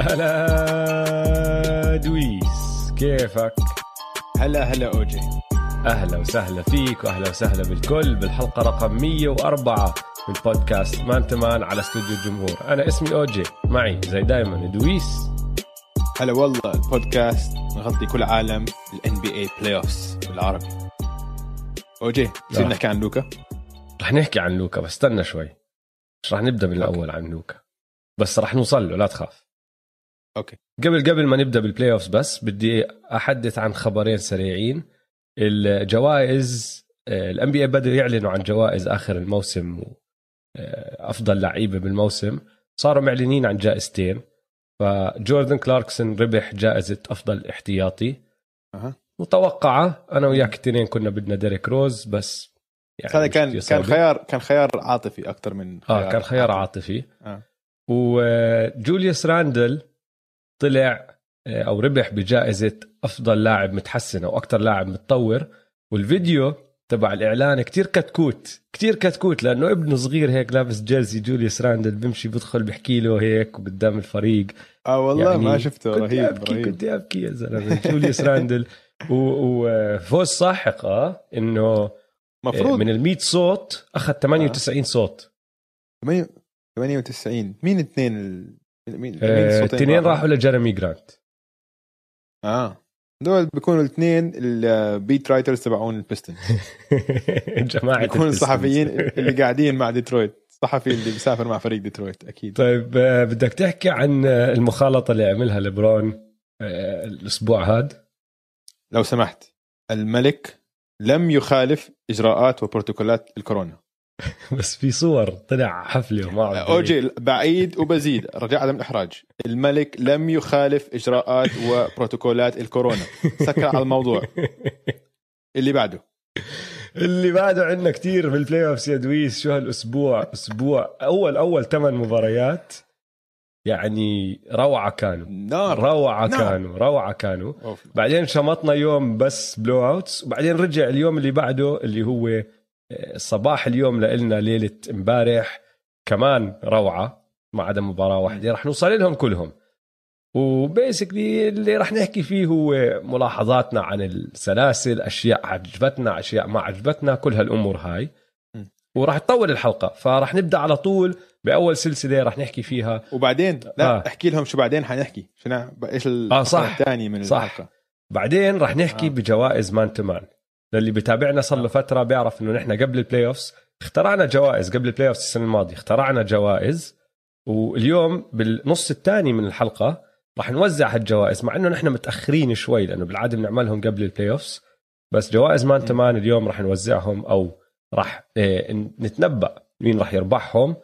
هلا دويس كيفك؟ هلا هلا أوجي. أهلا وسهلا فيك وأهلا وسهلا بالكل بالحلقة رقم 104 من بودكاست Man to Man على استوديو الجمهور. أنا اسمي أوجي معي زي دايما دويس. هلا والله البودكاست نغطي كل عالم ال NBA playoffs بالعربي. أوجي آه. نحكي عن لوكا؟ رح نحكي عن لوكا بس استنى شوي. مش رح نبدأ من الأول عن لوكا. بس رح نوصل له لا تخاف. okay. قبل قبل ما نبدأ بال playoffs بس بدي أحدث عن خبرين سريعين. الجوائز ال NBA بدأوا يعلنوا عن جوائز آخر الموسم آه، أفضل لعيبة بالموسم. صاروا معلنين عن جائزتين. فجوردن كلاركسون ربح جائزة أفضل احتياطي. أها. متوقعة. أنا وياك الاثنين كنا بدنا ديريك روز بس يعني هذا كان كان. خيار كان خيار عاطفي أكثر من آه كان خيار عاطفي. آه. وجوليوس راندل طلع آه، أو ربح بجائزة أفضل لاعب متحسن أو أكثر لاعب متطور. والفيديو تبع الإعلان كتير كتكوت كتير كتكوت لأنه ابنه صغير هيك لابس jersey جوليوس راندل بمشي بدخل بحكي له هيك قدام الفريق. آه والله يعني ما شفته كنت رهيب أبكي رهيب. كنت أبكي يا زلمة. جوليوس راندل. وفوز ساحق آه إنه المفروض من ال 100 صوت أخذ 98 صوت. 98 مين اثنين. مين آه، الاثنين راحوا لجيريمي جرانت. آه. دول بيكونوا الاثنين ال beat writers تبعون ال Pistons جماعة بيكونوا. الصحفيين اللي قاعدين مع ديترويت. الصحفي اللي بيسافر مع فريق ديترويت أكيد. طيب آه، بدك تحكي عن آه، المخالطة اللي عملها لبرون الأسبوع هاد؟ لو سمحت. الملك لم يخالف إجراءات وبروتوكولات الكورونا. بس في صور طلع حفلة ومعه أوجي بعيد وبزيد. رجاء عدم الإحراج. الملك لم يخالف إجراءات وبروتوكولات الكورونا. سكر على الموضوع. اللي بعده. اللي بعده عندنا كتير بال playoffs يا دويس. شو هالأسبوع؟ أسبوع. أول أول ثمان مباريات. يعني روعة كانوا. نار. روعة نعم. كانوا روعة كانوا. أوف. بعدين شمطنا يوم بس blowouts وبعدين رجع اليوم اللي بعده اللي هو صباح اليوم لإلنا ليلة امبارح كمان روعة ما عدا مباراة واحدة رح نوصل لهم كلهم و basically اللي رح نحكي فيه هو ملاحظاتنا عن السلاسل أشياء عجبتنا أشياء ما عجبتنا كل هالأمور هاي م. ورح تطول الحلقة فرح نبدأ على طول بأول سلسلة رح نحكي فيها وبعدين لا آه. أحكي لهم شو بعدين حنحكي شو إيش آه، صح. الثاني من صح. الحلقة بعدين رح نحكي آه. آه. بجوائز Man to Man للي بتابعنا صار له فترة بيعرف إنه نحن قبل ال playoffs اخترعنا جوائز. قبل ال playoffs السنة الماضية اخترعنا جوائز. واليوم بالنص الثاني من الحلقة رح نوزع هالجوائز مع إنه نحن متأخرين شوي لأنه بالعادة بنعملهم قبل ال playoffs بس جوائز Man to Man اليوم رح نوزعهم أو رح إيه، نتنبأ مين رح يربحهم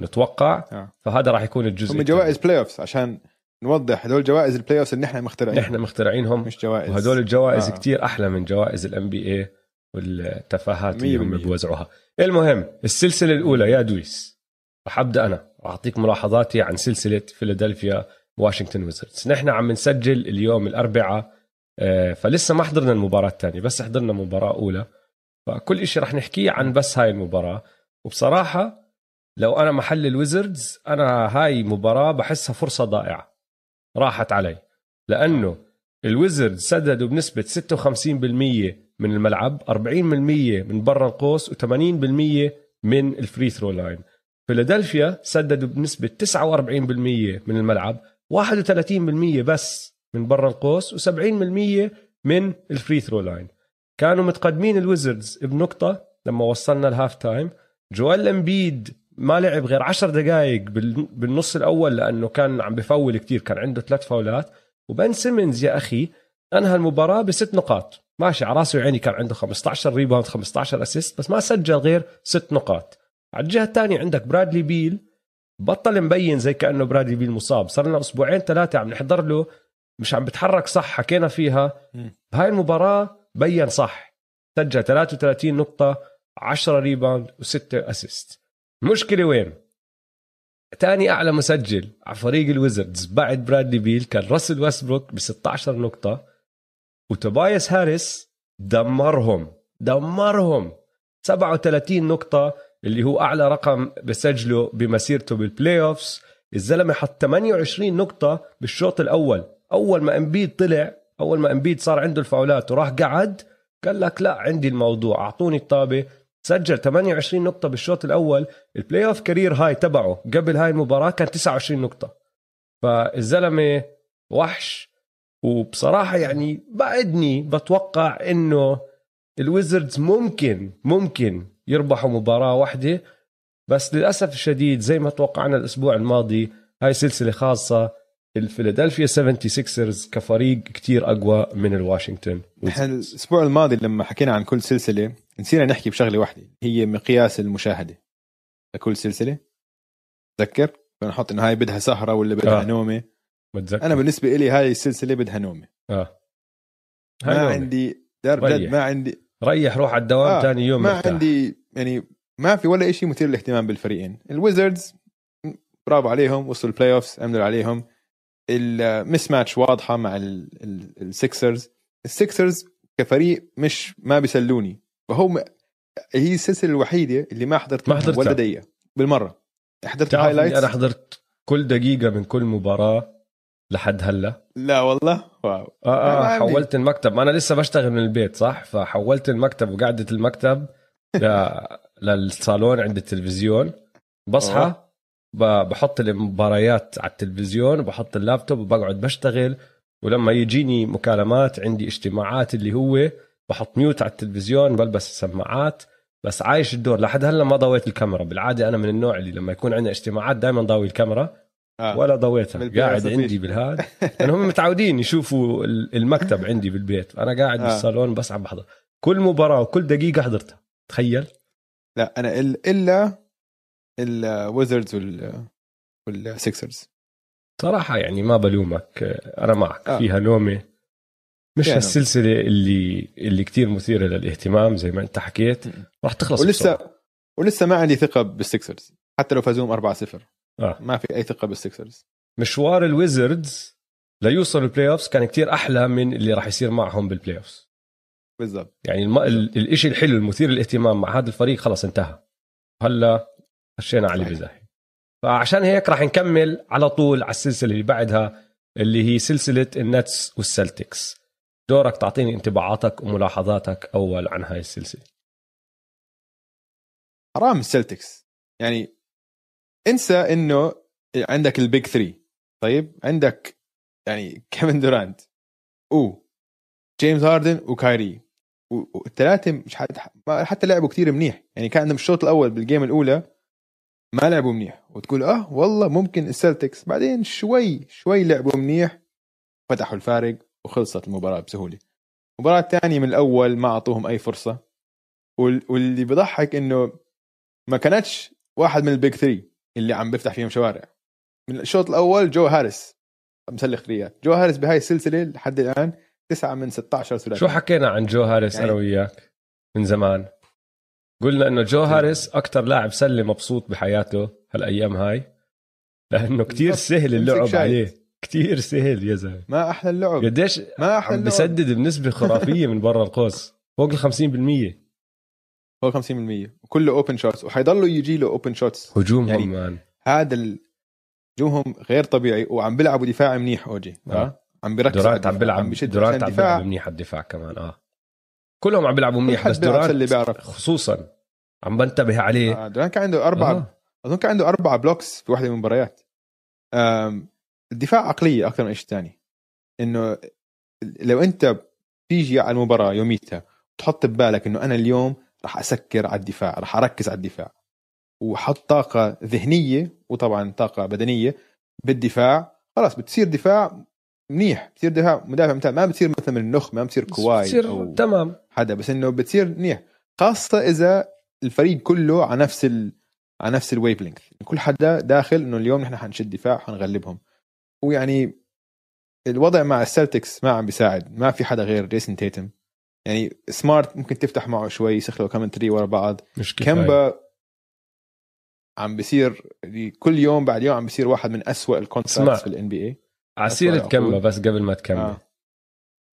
نتوقع. آه. فهذا رح يكون الجزء هم. جوائز بلاي اوفز عشان نوضح هدول جوائز ال playoffs اللي نحن مخترعين نحن مخترعينهم. مش جوائز. وهدول الجوائز آه. كتير أحلى من جوائز ال NBA والتفاهات اللي هم. بيوزعوها المهم السلسلة الأولى يا دويس رح أبدأ أنا. رح أعطيك ملاحظاتي عن سلسلة فيلادلفيا واشنطن Wizards. نحن عم نسجل اليوم الأربعاء آه، فلسه ما حضرنا المباراة الثانية بس حضرنا مباراة أولى. فكل إشي رح نحكيه عن بس هاي المباراة. وبصراحة لو أنا محل ال Wizards أنا هاي مباراة بحسها فرصة ضائعة. راحت علي. لأنه ال Wizards سددوا بنسبة 56% من الملعب 40% من برا القوس و80% من ال free throw line. فيلادلفيا سددوا بنسبة 49% من الملعب 31% بس من برا القوس و70% من ال free throw line. كانوا متقدمين ال Wizards بنقطة لما وصلنا ال half time. جويل إمبيد ما لعب غير 10 دقائق بال- بالنص الأول لأنه كان عم بفول كتير كان عنده ثلاث فاولات. وبن سيمنز يا أخي أنهى المباراة بست نقاط. ماشي على راسي وعيني كان عنده 15 rebound 15 assist بس ما سجل غير ست نقاط. على الجهة الثانية عندك برادلي بيل. بطل مبين زي كأنه برادلي بيل مصاب. صار لنا أسبوعين ثلاثة عم نحضر له مش عم بتحرك صح حكينا فيها. بهاي المباراة بين صح. سجل 33 نقطة 10 rebound و6 assist المشكلة وين؟ تاني أعلى مسجل على فريق ال Wizards بعد برادلي بيل كان راسل ويستبروك ب 16 نقطة وتوباياس هاريس دمرهم دمرهم. 37 نقطة اللي هو أعلى رقم بسجله بمسيرته بال playoffs الزلمة حط 28 نقطة بالشوط الأول. أول ما إمبيد طلع أول ما إمبيد صار عنده الفاولات وراح قعد قال لك لا عندي الموضوع أعطوني الطابة. سجل 28 نقطة بالشوط الأول. ال playoff career هاي تبعه قبل هاي المباراة كان 29 نقطة. فالزلمة وحش. وبصراحة يعني بعدني بتوقع إنه ال Wizards ممكن ممكن يربحوا مباراة واحدة. بس للأسف الشديد زي ما توقعنا الأسبوع الماضي هاي سلسلة خالصة الفيلادلفيا 76ers كفريق كتير أقوى من الواشنطن إحنا الأسبوع الماضي لما حكينا عن كل سلسلة نسينا نحكي بشغلة واحدة هي مقياس المشاهدة لكل سلسلة تذكر بنحط انه هاي بدها سهرة ولا بدها آه. نومة متذكر. أنا بالنسبة لي هاي السلسلة بدها نومة آه ما نومة. عندي دار ما عندي ريح روح على الدوام آه. ثاني يوم ما مرتاح. عندي يعني ما في ولا شيء مثير للاهتمام بالفريقين ال Wizards برافو عليهم وصلوا ال playoffs عملوا عليهم ال mismatch واضحة مع ال Sixers ال Sixers كفريق مش ما بيسلوني. فهو هي السلسلة الوحيدة اللي ما حضرت ما حضرتها. ولا دقيقة. بالمرة. حضرت highlights أنا حضرت كل دقيقة من كل مباراة لحد هلأ. لا والله؟ واو. آه آه حولت المكتب. ما أنا لسه بشتغل من البيت صح؟ فحولت المكتب وقعدة المكتب. للصالون عند التلفزيون. بصحى بحط المباريات على التلفزيون وبحط اللابتوب وبقعد بشتغل ولما يجيني مكالمات عندي اجتماعات اللي هو بحط mute على التلفزيون بلبس السماعات بس عايش الدور. لحد هلا ما ضويت الكاميرا. بالعادة أنا من النوع اللي لما يكون عندنا اجتماعات دائما ضاوي الكاميرا آه. ولا ضويتها. قاعد عندي بالهاد. لأن هم متعودين يشوفوا المكتب عندي بالبيت. أنا قاعد آه. بالصالون بس عم بحضر. كل مباراة وكل دقيقة حضرتها. تخيل. لا أنا إلا الويزردز والسكسرز صراحة يعني ما بلومك أنا معك. آه. فيها نومه مش هالسلسلة اللي اللي كثير مثيرة للاهتمام زي ما أنت حكيت. راح تخلص ولسه بسرعة. ولسه ما عندي ثقة بالسكسرز حتى لو فازوهم 4-0 آه. ما في أي ثقة بالسكسرز مشوار الويزردز ليوصل ال playoffs كان كتير أحلى من اللي راح يصير معهم بال playoffs بالضبط. يعني الم... الشيء الحلو المثير للاهتمام مع هذا الفريق خلص انتهى. هلا خشينا علي بزاحي فعشان هيك راح نكمل على طول على السلسلة اللي بعدها اللي هي سلسلة النتس والسلتكس. دورك تعطيني انطباعاتك وملاحظاتك أول عن هاي السلسلة. حرام السلتكس. يعني انسى إنه عندك ال big 3 طيب عندك يعني كيفن دورانت و جيمس هاردن وكايري والثلاثه مش حتى لعبوا كثير منيح. يعني كان عندهم الشوط الأول بال game الأولى ما لعبوا منيح. وتقول آه والله ممكن السلتكس. بعدين شوي شوي لعبوا منيح. فتحوا الفارق وخلصت المباراة بسهولة. المباراه الثانية من الأول ما أعطوهم أي فرصة. واللي بضحك إنه ما كانتش واحد من ال big 3 اللي عم بيفتح فيهم شوارع. من الشوط الأول جو هاريس مسلخ three ات جو هاريس بهاي السلسلة لحد الآن تسعة من 16 ثلاثي شو حكينا عن جو هاريس يعني... أنا وياك من زمان؟ قلنا إنه جو هاريس أكثر لاعب سله مبسوط بحياته هالأيام هاي لأنه كتير سهل اللعب عليه. كتير سهل يا زلمة. ما أحلى اللعب. قديش ما أحلى اللعب. بسدد بنسبة خرافية من برا القوس. فوق ال 50% فوق 50% وكله open shots وحيضلوا يجي له open shots هجومهم يعني man هذا هجومهم غير طبيعي. وعم بيلعبوا دفاع منيح أوكي. آه. عم بيركز دورانت عم بيلعب دورانت عم بيلعب منيح الدفاع كمان آه. كلهم عم بيلعبوا منيح بس دورانت اللي بيعرف. خصوصا عم بنتبه عليه. آه دورانت كان عنده اربعه آه. أظن كان عنده اربعه blocks في واحدة من المباريات. الدفاع عقلية أكثر من شيء ثاني إنه لو أنت تيجي على المباراة يوميتها وتحط ببالك إنه أنا اليوم راح أسكر على الدفاع راح أركز على الدفاع. وحط طاقة ذهنية وطبعا طاقة بدنية بالدفاع. خلاص بتصير دفاع منيح بتصير دفاع مدافع ممتاز ما بتصير مثلا منّك ما بتصير كواي بتصير أو تمام. حدا بس إنه بتصير منيح خاصة إذا الفريق كله على نفس ال... على نفس ال wavelength كل حدا داخل إنه اليوم نحن حنشد دفاع حنغلبهم ويعني الوضع مع السلتكس ما عم بيساعد ما في حدا غير جيسون تيتم. يعني سمارت ممكن تفتح معه شوي يسخلوا كمان three ورا بعض. مش كيمبا عم بيصير كل يوم بعد يوم عم بيصير واحد من أسوأ ال contracts في الان بي اي عسيرة كيمبا بس قبل ما تكمل. آه.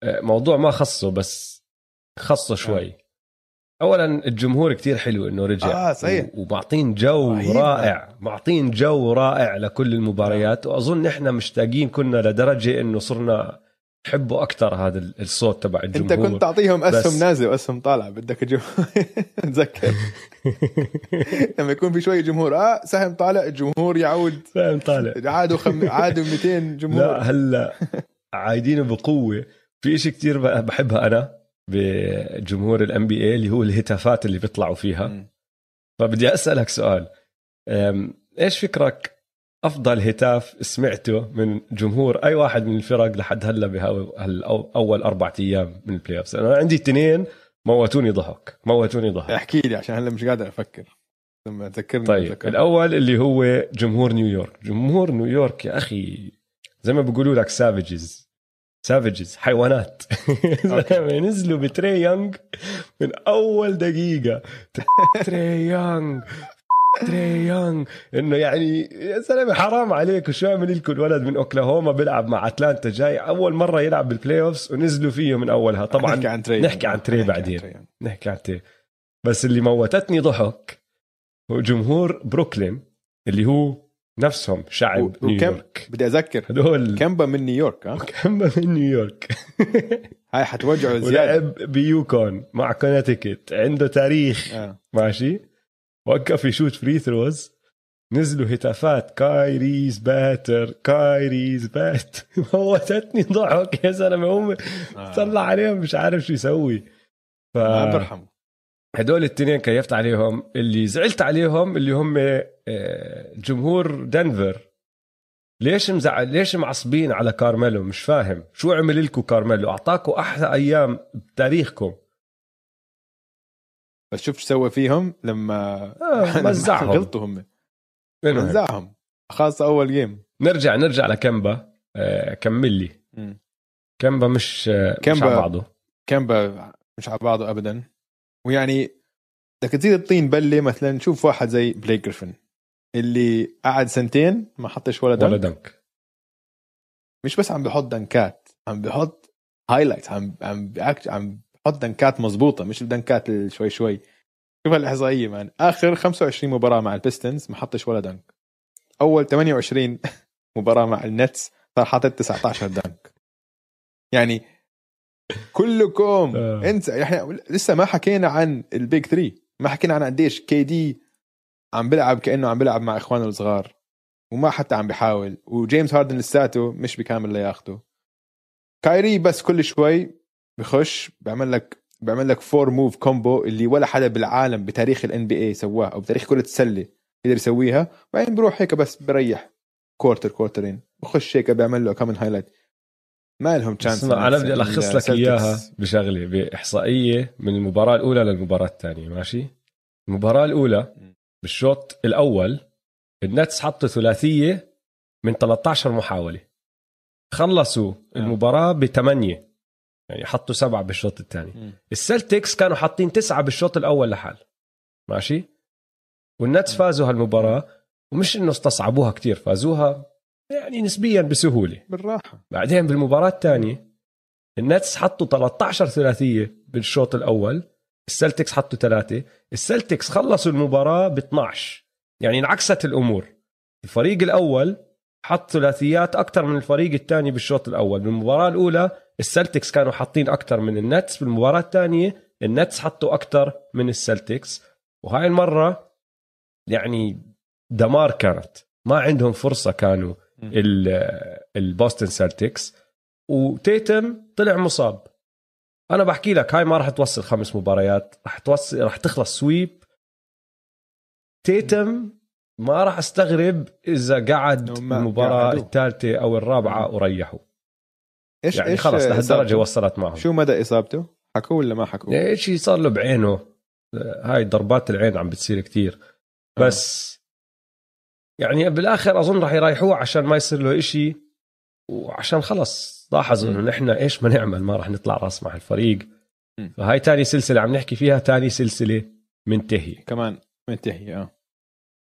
آه. موضوع ما خصه بس خصه شوي. آه. اولا الجمهور كتير حلو إنه رجع آه، صحيح. ومعطين جو رهيب. رائع. معطين جو رائع لكل المباريات. وأظن إحنا مشتاقين كنا لدرجة إنه صرنا نحبه أكثر هذا ال- الصوت تبع أنت الجمهور. كنت تعطيهم أسهم بس- نازله وأسهم طالعه بدك الجمهور تذكر. لما يكون في شوية جمهور آه سهم طالع الجمهور يعود. فاهم طالع. عادوا خم... عادوا 200 جمهور. لا هلأ عايدينه بقوة. في إشي كتير ب- بحبها أنا. بجمهور الان بي اي اللي هو الهتافات اللي بيطلعوا فيها. مم. فبدي أسألك سؤال. إيش فكرك أفضل هتاف سمعته من جمهور أي واحد من الفرق لحد هلا بهالاول أربع أيام من ال playoffs أنا عندي اثنين موتوني ضحك موتوني ضحك. احكي لي عشان هلا مش قادر أفكر. لما تذكرني طيب أتذكر. الأول اللي هو جمهور نيويورك. جمهور نيويورك يا أخي زي ما بيقولوا لك savages savages حيوانات. نزلوا بتري يونغ من أول دقيقة. تري يونغ تري يونغ إنه يعني يا زلمه حرام عليك وشو عمل لكم الولد من أوكلاهوما بيلعب مع أتلانتا جاي أول مرة يلعب بال playoffs ونزلوا فيه من أولها. طبعا نحكي عن تري نحكي عن تري نحكي بعدين. تري. نحكي عن تري بس اللي موتتني ضحك هو جمهور بروكلين اللي هو نفسهم شعب و- وكم- نيويورك. بدي أذكر. هدول. كمبا من نيويورك ها؟ كمبا من نيويورك. هاي حتوجعه زيادة. ولعب ب UConn مع كونتيكت عنده تاريخ. آه. ماشي؟ وقف يشوت free throws. نزلوا هتافات. Kyrie's better Kyrie's better موتتني ضحك. يا زلمه هم آه. طلع عليهم مش عارف شو يسوي. ف... ما برحمه هدول الاثنين كيفت عليهم؟ اللي زعلت عليهم اللي هم آه، جمهور دنفر. ليش مزعل ليش معصبين على كارميلو؟ مش فاهم. شو عمل لكم كارميلو؟ اعطاكم أحلى أيام بتاريخكم. بس شوف شو سوى فيهم لما آه، مزعهم. غلطوا هم. مزعهم. خاصة أول game نرجع نرجع لكمبا آه، كمل لي. كمبا مش آه، مش كمبا- على بعضه. كامبا مش على بعضه أبدا. ويعني بدك تزيد الطين بلة مثلا شوف واحد زي بليك جريفن اللي قعد سنتين ما حطش ولا ولا dunk. dunk. مش بس عم بحط دنكات عم بحط highlight عم عم عم بحط دنكات مزبوطة مش الدنكات شوي شوي. شوف الإحصائية man آخر 25 مباراة مع البيستنز ما حطش ولا dunk. أول 28 مباراة مع النتس صار حاطط 19 dunk. يعني كلكم. آه. انسى إحنا لسه ما حكينا عن ال big 3 ما حكينا عن قديش KD عم بيلعب كأنه عم بيلعب مع إخوانه الصغار. وما حتى عم بيحاول. وجيمس هاردن لساته مش بكامل لياقته كايري بس كل شوي بخش بيعمل لك بيعمل لك four move combo اللي ولا حدا بالعالم بتاريخ ال NBA سواه أو بتاريخ كرة السلة يقدر يسويها. بعدين بروح هيك بس بريح quarter كورترين بخش هيك بيعمل له كمان highlight ما لهم chance أنا بدي ألخص لك إياها بشغلة بإحصائية من المباراة الأولى للمباراة الثانية ماشي؟ المباراة الأولى بالشوط الأول النتس حطوا ثلاثية من 13 محاولة. خلصوا المباراة بثمانية. يعني حطوا سبعة بالشوط الثاني. السلتكس كانوا حاطين تسعة بالشوط الأول لحال. ماشي؟ والنتس فازوا هالمباراة ومش إنه استصعبوها كتير فازوها يعني نسبيا بسهولة. بالراحة. بعدين بالمباراة الثانية النتس حطوا 13 ثلاثية بالشوط الأول السلتكس حطوا ثلاثة السلتكس خلصوا المباراة ب 12 يعني انعكست الأمور. الفريق الأول حط ثلاثيات أكثر من الفريق الثاني بالشوط الأول. بالمباراة الأولى السلتكس كانوا حاطين أكثر من النتس. بالمباراة الثانية النتس حطوا أكثر من السلتكس. وهاي المرة يعني دمار كانت. ما عندهم فرصة كانوا البوستن سلتكس وتيتم طلع مصاب. أنا بحكي لك هاي ما راح توصل خمس مباريات راح توصل راح تخلص sweep تيتم ما راح أستغرب إذا قعد المباراة. الثالثة أو الرابعة وريحوا إيش يعني خلص لهالدرجة؟ وصلت معهم. شو مدى إصابته؟ حكوا ولا ما حكوا؟ إيش صار له بعينه. هاي ضربات العين عم بتصير كتير. بس يعني بالآخر أظن راح يريحوه عشان ما يصير له إشي وعشان خلص لاحظ إنه. نحن إيش ما نعمل ما راح نطلع راس مع الفريق. فهاي تاني سلسلة عم نحكي فيها تاني سلسلة منتهية كمان منتهي آه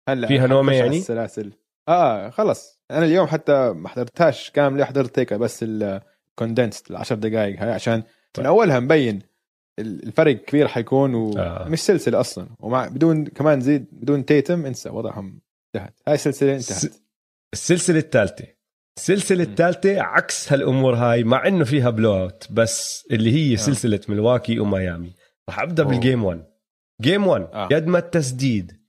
هلا فيها على يعني؟ السلاسل آه خلص أنا اليوم حتى ما حضرتهاش كاملة حضرت هيك بس الكوندنسد العشر دقائق هاي عشان طيب. من أولها مبين الفرق كبير حيكون ومش آه. سلسلة أصلا ومع بدون كمان زيد بدون تيتم انسى وضعهم انتهت. هاي السلسله انتهت. السلسلة الثالثة. السلسلة. الثالثة عكس هالأمور هاي مع إنه فيها blow out بس اللي هي آه. سلسلة ملواكي وميامي. رح أبدأ أوه. بال game 1 game 1 آه. قد ما التسديد.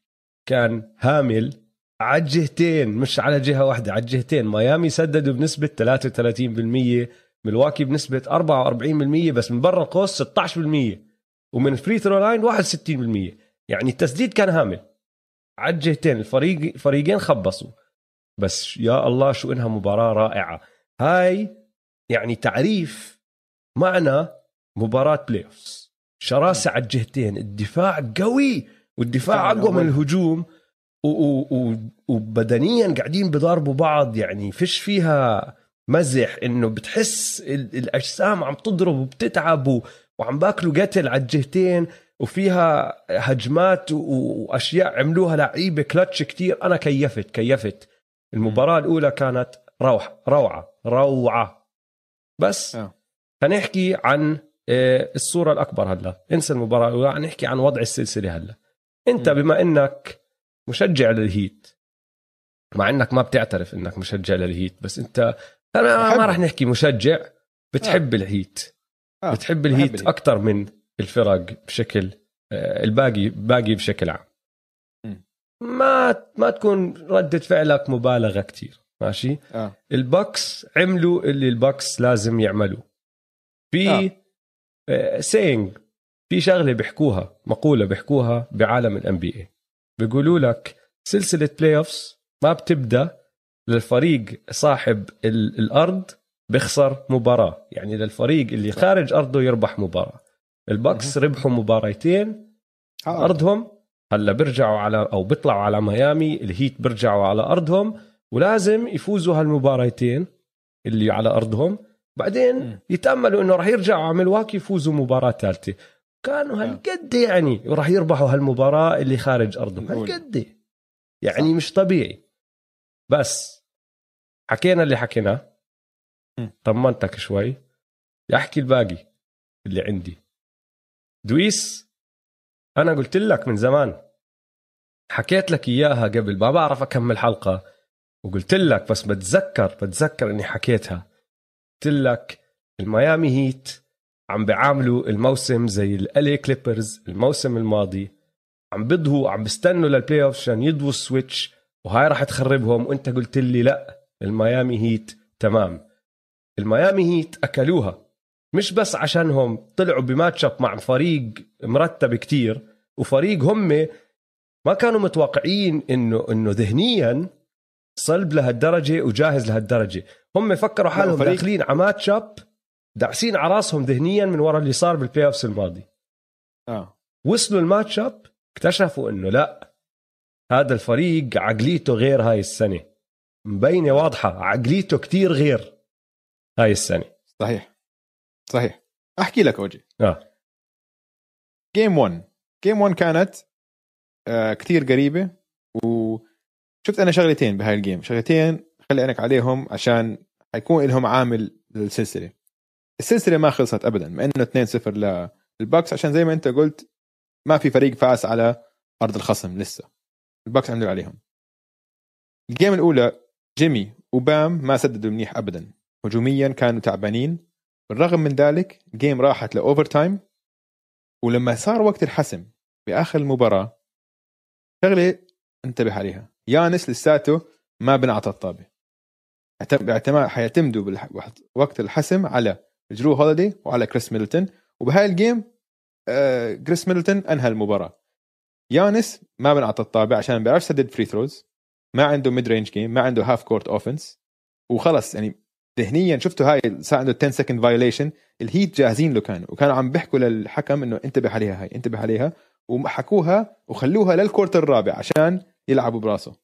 كان هامل على الجهتين مش على جهة واحدة على الجهتين ميامي سددوا بنسبة 33% ملواكي بنسبة 44% بس من برا القوس 16% ومن free throw line 61% يعني التسديد كان هامل. على الجهتين الفريق الفريقين خبصوا. بس يا الله شو إنها مباراة رائعة. هاي يعني تعريف معنى مباراة play شراسة على الجهتين الدفاع قوي والدفاع الدفاع أقوى من. الهجوم و- و- و- وبدنيا قاعدين بضاربوا بعض يعني فيش فيها مزح إنه بتحس ال- الأجسام عم تضرب وبتتعب وعم باكلوا قتل على الجهتين. وفيها هجمات وأشياء عملوها لعيبة كلتش كتير أنا كيفت كيفت المباراة الأولى كانت روح روعة روعة بس آه. هنحكي عن آه، الصورة الأكبر هلا انسى المباراة الأولى حنحكي عن وضع السلسلة هلا أنت. بما إنك مشجع للهيت مع إنك ما بتعترف إنك مشجع للهيت بس أنت أنا ما. راح نحكي مشجع بتحب الهيت آه. بتحب الهيت الهيت. أكثر من الفرق بشكل آه، الباقي باقي بشكل عام. ما ما تكون ردة فعلك مبالغة كتير ماشي؟ آه. البكس عملوا اللي البكس لازم يعملوه. في saying في شغلة بيحكوها مقولة بيحكوها بعالم ال NBA بيقولوا لك سلسلة playoffs ما بتبدأ للفريق صاحب ال- الأرض بيخسر مباراة. يعني للفريق اللي خارج أرضه يربح مباراة. البكس ربحوا مباريتين آه. أرضهم هلا بيرجعوا على أو بيطلعوا على ميامي الهيت بيرجعوا على أرضهم ولازم يفوزوا هالمباريتين اللي على أرضهم. بعدين. يتأملوا إنه راح يرجعوا على ملواكي يفوزوا مباراة ثالثة. كانوا هالقد يعني وراح يربحوا هالمباراة اللي خارج أرضهم. هالقد. يعني مش طبيعي. بس حكينا اللي حكيناه. طمنتك شوي. احكي الباقي اللي عندي. دويس أنا قلت لك من زمان. حكيت لك إياها قبل ما بعرف أكمل حلقة. وقلت لك بس بتذكر بتذكر إني حكيتها. قلت لك الميامي هيت عم بيعاملوا الموسم زي ال LA Clippers الموسم الماضي. عم بيضهوا عم بيستنوا لل playoff عشان يضووا ال switch. وهاي راح تخربهم. وأنت قلت لي لأ الميامي هيت تمام. الميامي هيت أكلوها. مش بس عشانهم طلعوا ب match up مع فريق مرتب كتير وفريق هم ما كانوا متوقعين إنه إنه ذهنيا صلب لهالدرجة وجاهز لهالدرجة. هم فكروا حالهم فريق- داخلين على match up داعسين على راسهم ذهنيا من وراء اللي صار بال playoffs الماضي. آه. وصلوا ال match up اكتشفوا إنه لا هذا الفريق عقليته غير هاي السنة. مبينة واضحة عقليته كتير غير هاي السنة. صحيح. صحيح. أحكي لك أوجي. آه. game 1 game 1 كانت آه كثير قريبة وشفت أنا شغلتين بهاي ال game شغلتين خلي عينك عليهم عشان حيكون لهم عامل للسلسلة. السلسلة ما خلصت ابدا مع إنه 2-0 للباكس عشان زي ما أنت قلت ما في فريق فاز على أرض الخصم لسه. الباكس عملوا عليهم. ال game الأولى جيمي وبام ما سددوا منيح ابدا. هجوميا كانوا تعبانين. بالرغم من ذلك ال game راحت ل overtime ولما صار وقت الحسم بآخر المباراة شغلة انتبه عليها. يانس لساته ما بنعطى الطابة. حيعتمدوا بوقت الحسم على جرو هوليدي وعلى كريس ميدلتون وبهاي ال game كريس ميدلتون أنهى المباراة. يانس ما بنعطى الطابة عشان ما بيعرفش يسدد free throws ما عنده mid range game ما عنده half court offense وخلص يعني ذهنيا شفتوا هاي صار عنده 10 second violation الهيت جاهزين له كانوا وكانوا عم بيحكوا للحكم إنه انتبه عليها هاي انتبه عليها وحكوها وخلوها لل quarter الرابع عشان يلعبوا براسه.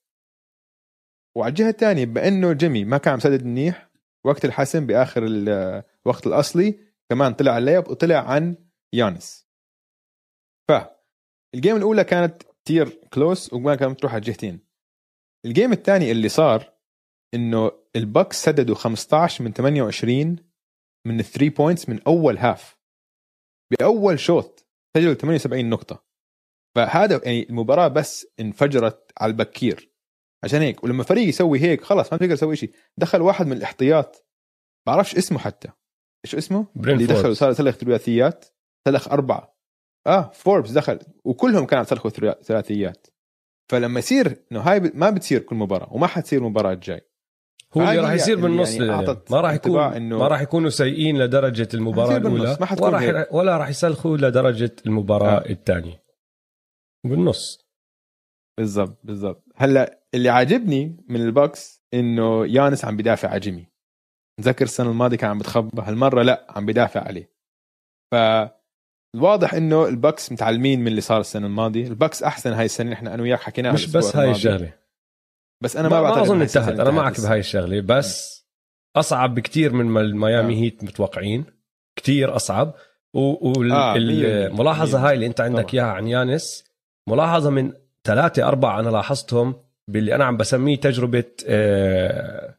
وعلى الجهة الثانية بما إنه جيمي ما كان عم يسدد منيح وقت الحسم بآخر الوقت الأصلي كمان طلع ال layup وطلع عن يانس. فال game الأولى كانت كثير close وما كانت تروح على الجهتين. ال game الثاني اللي صار إنه البكس سددوا 15 من 28 من ال three points من أول half بأول شوط سجل 78 نقطة. فهذا يعني المباراة بس انفجرت على البكير. عشان هيك ولما فريق يسوي هيك خلاص ما تقدر تسوي شيء دخل واحد من الاحتياط بعرفش اسمه حتى. إيش اسمه؟ اللي دخل. وصار سلخ ثلاثيات. سلخ أربعة. آه فوربس دخل. وكلهم كانوا ثلا- ثلاثيات. فلما يصير إنه هاي ما بتصير كل مباراة وما حتصير المباراة الجاي. هو اللي راح يصير اللي بالنص يعني يعني. ما راح يكون إنه- ما راح يكونوا سيئين لدرجة المباراة الأولى. ما ولا راح ولا راح يسلخوا لدرجة المباراة آه. الثانية. بالنص. بالضبط بالضبط. هلا اللي عاجبني من البوكس إنه يانس عم بدافع على جيمي. نذكر السنة الماضية كان عم بتخبى هالمرة لا عم بدافع عليه. ف الواضح إنه البكس متعلمين من اللي صار السنة الماضية. البكس أحسن هاي السنة إحنا أنا وياك حكيناها مش بس هاي. الشغلة. بس أنا ما, ما, ما بعتقد أظن انتهت. أنا معك. بهاي الشغلة. بس أصعب بكتير من ما الميامي آه. هيت متوقعين. كتير أصعب. آه،. والملاحظه مية هاي اللي أنت عندك. إياها عن يانس. ملاحظة من ثلاثة أربعة أنا لاحظتهم باللي أنا عم بسميه تجربة آه،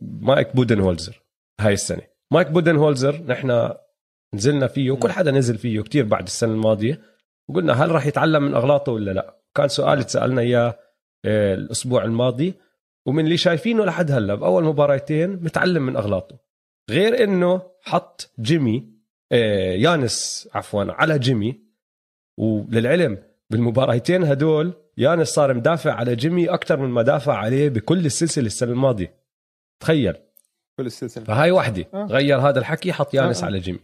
مايك بودنهولزر هاي السنة. مايك بودنهولزر نحن نزلنا فيه وكل حدا نزل فيه كتير بعد السنة الماضية. وقلنا هل راح يتعلم من أغلاطه ولا لا؟ كان سؤال تسألنا إياه. آه، الأسبوع الماضي ومن اللي شايفينه لحد هلا بأول مباراتين متعلم من أغلاطه. غير إنه حط جيمي آه، يانس عفوا على جيمي وللعلم بالمباراتين هدول يانس صار مدافع على جيمي أكثر من ما دافع عليه بكل السلسلة السنة الماضية. تخيل. كل السلسلة. فهاي وحدة. آه. غير هذا الحكي حط يانس آه. على جيمي.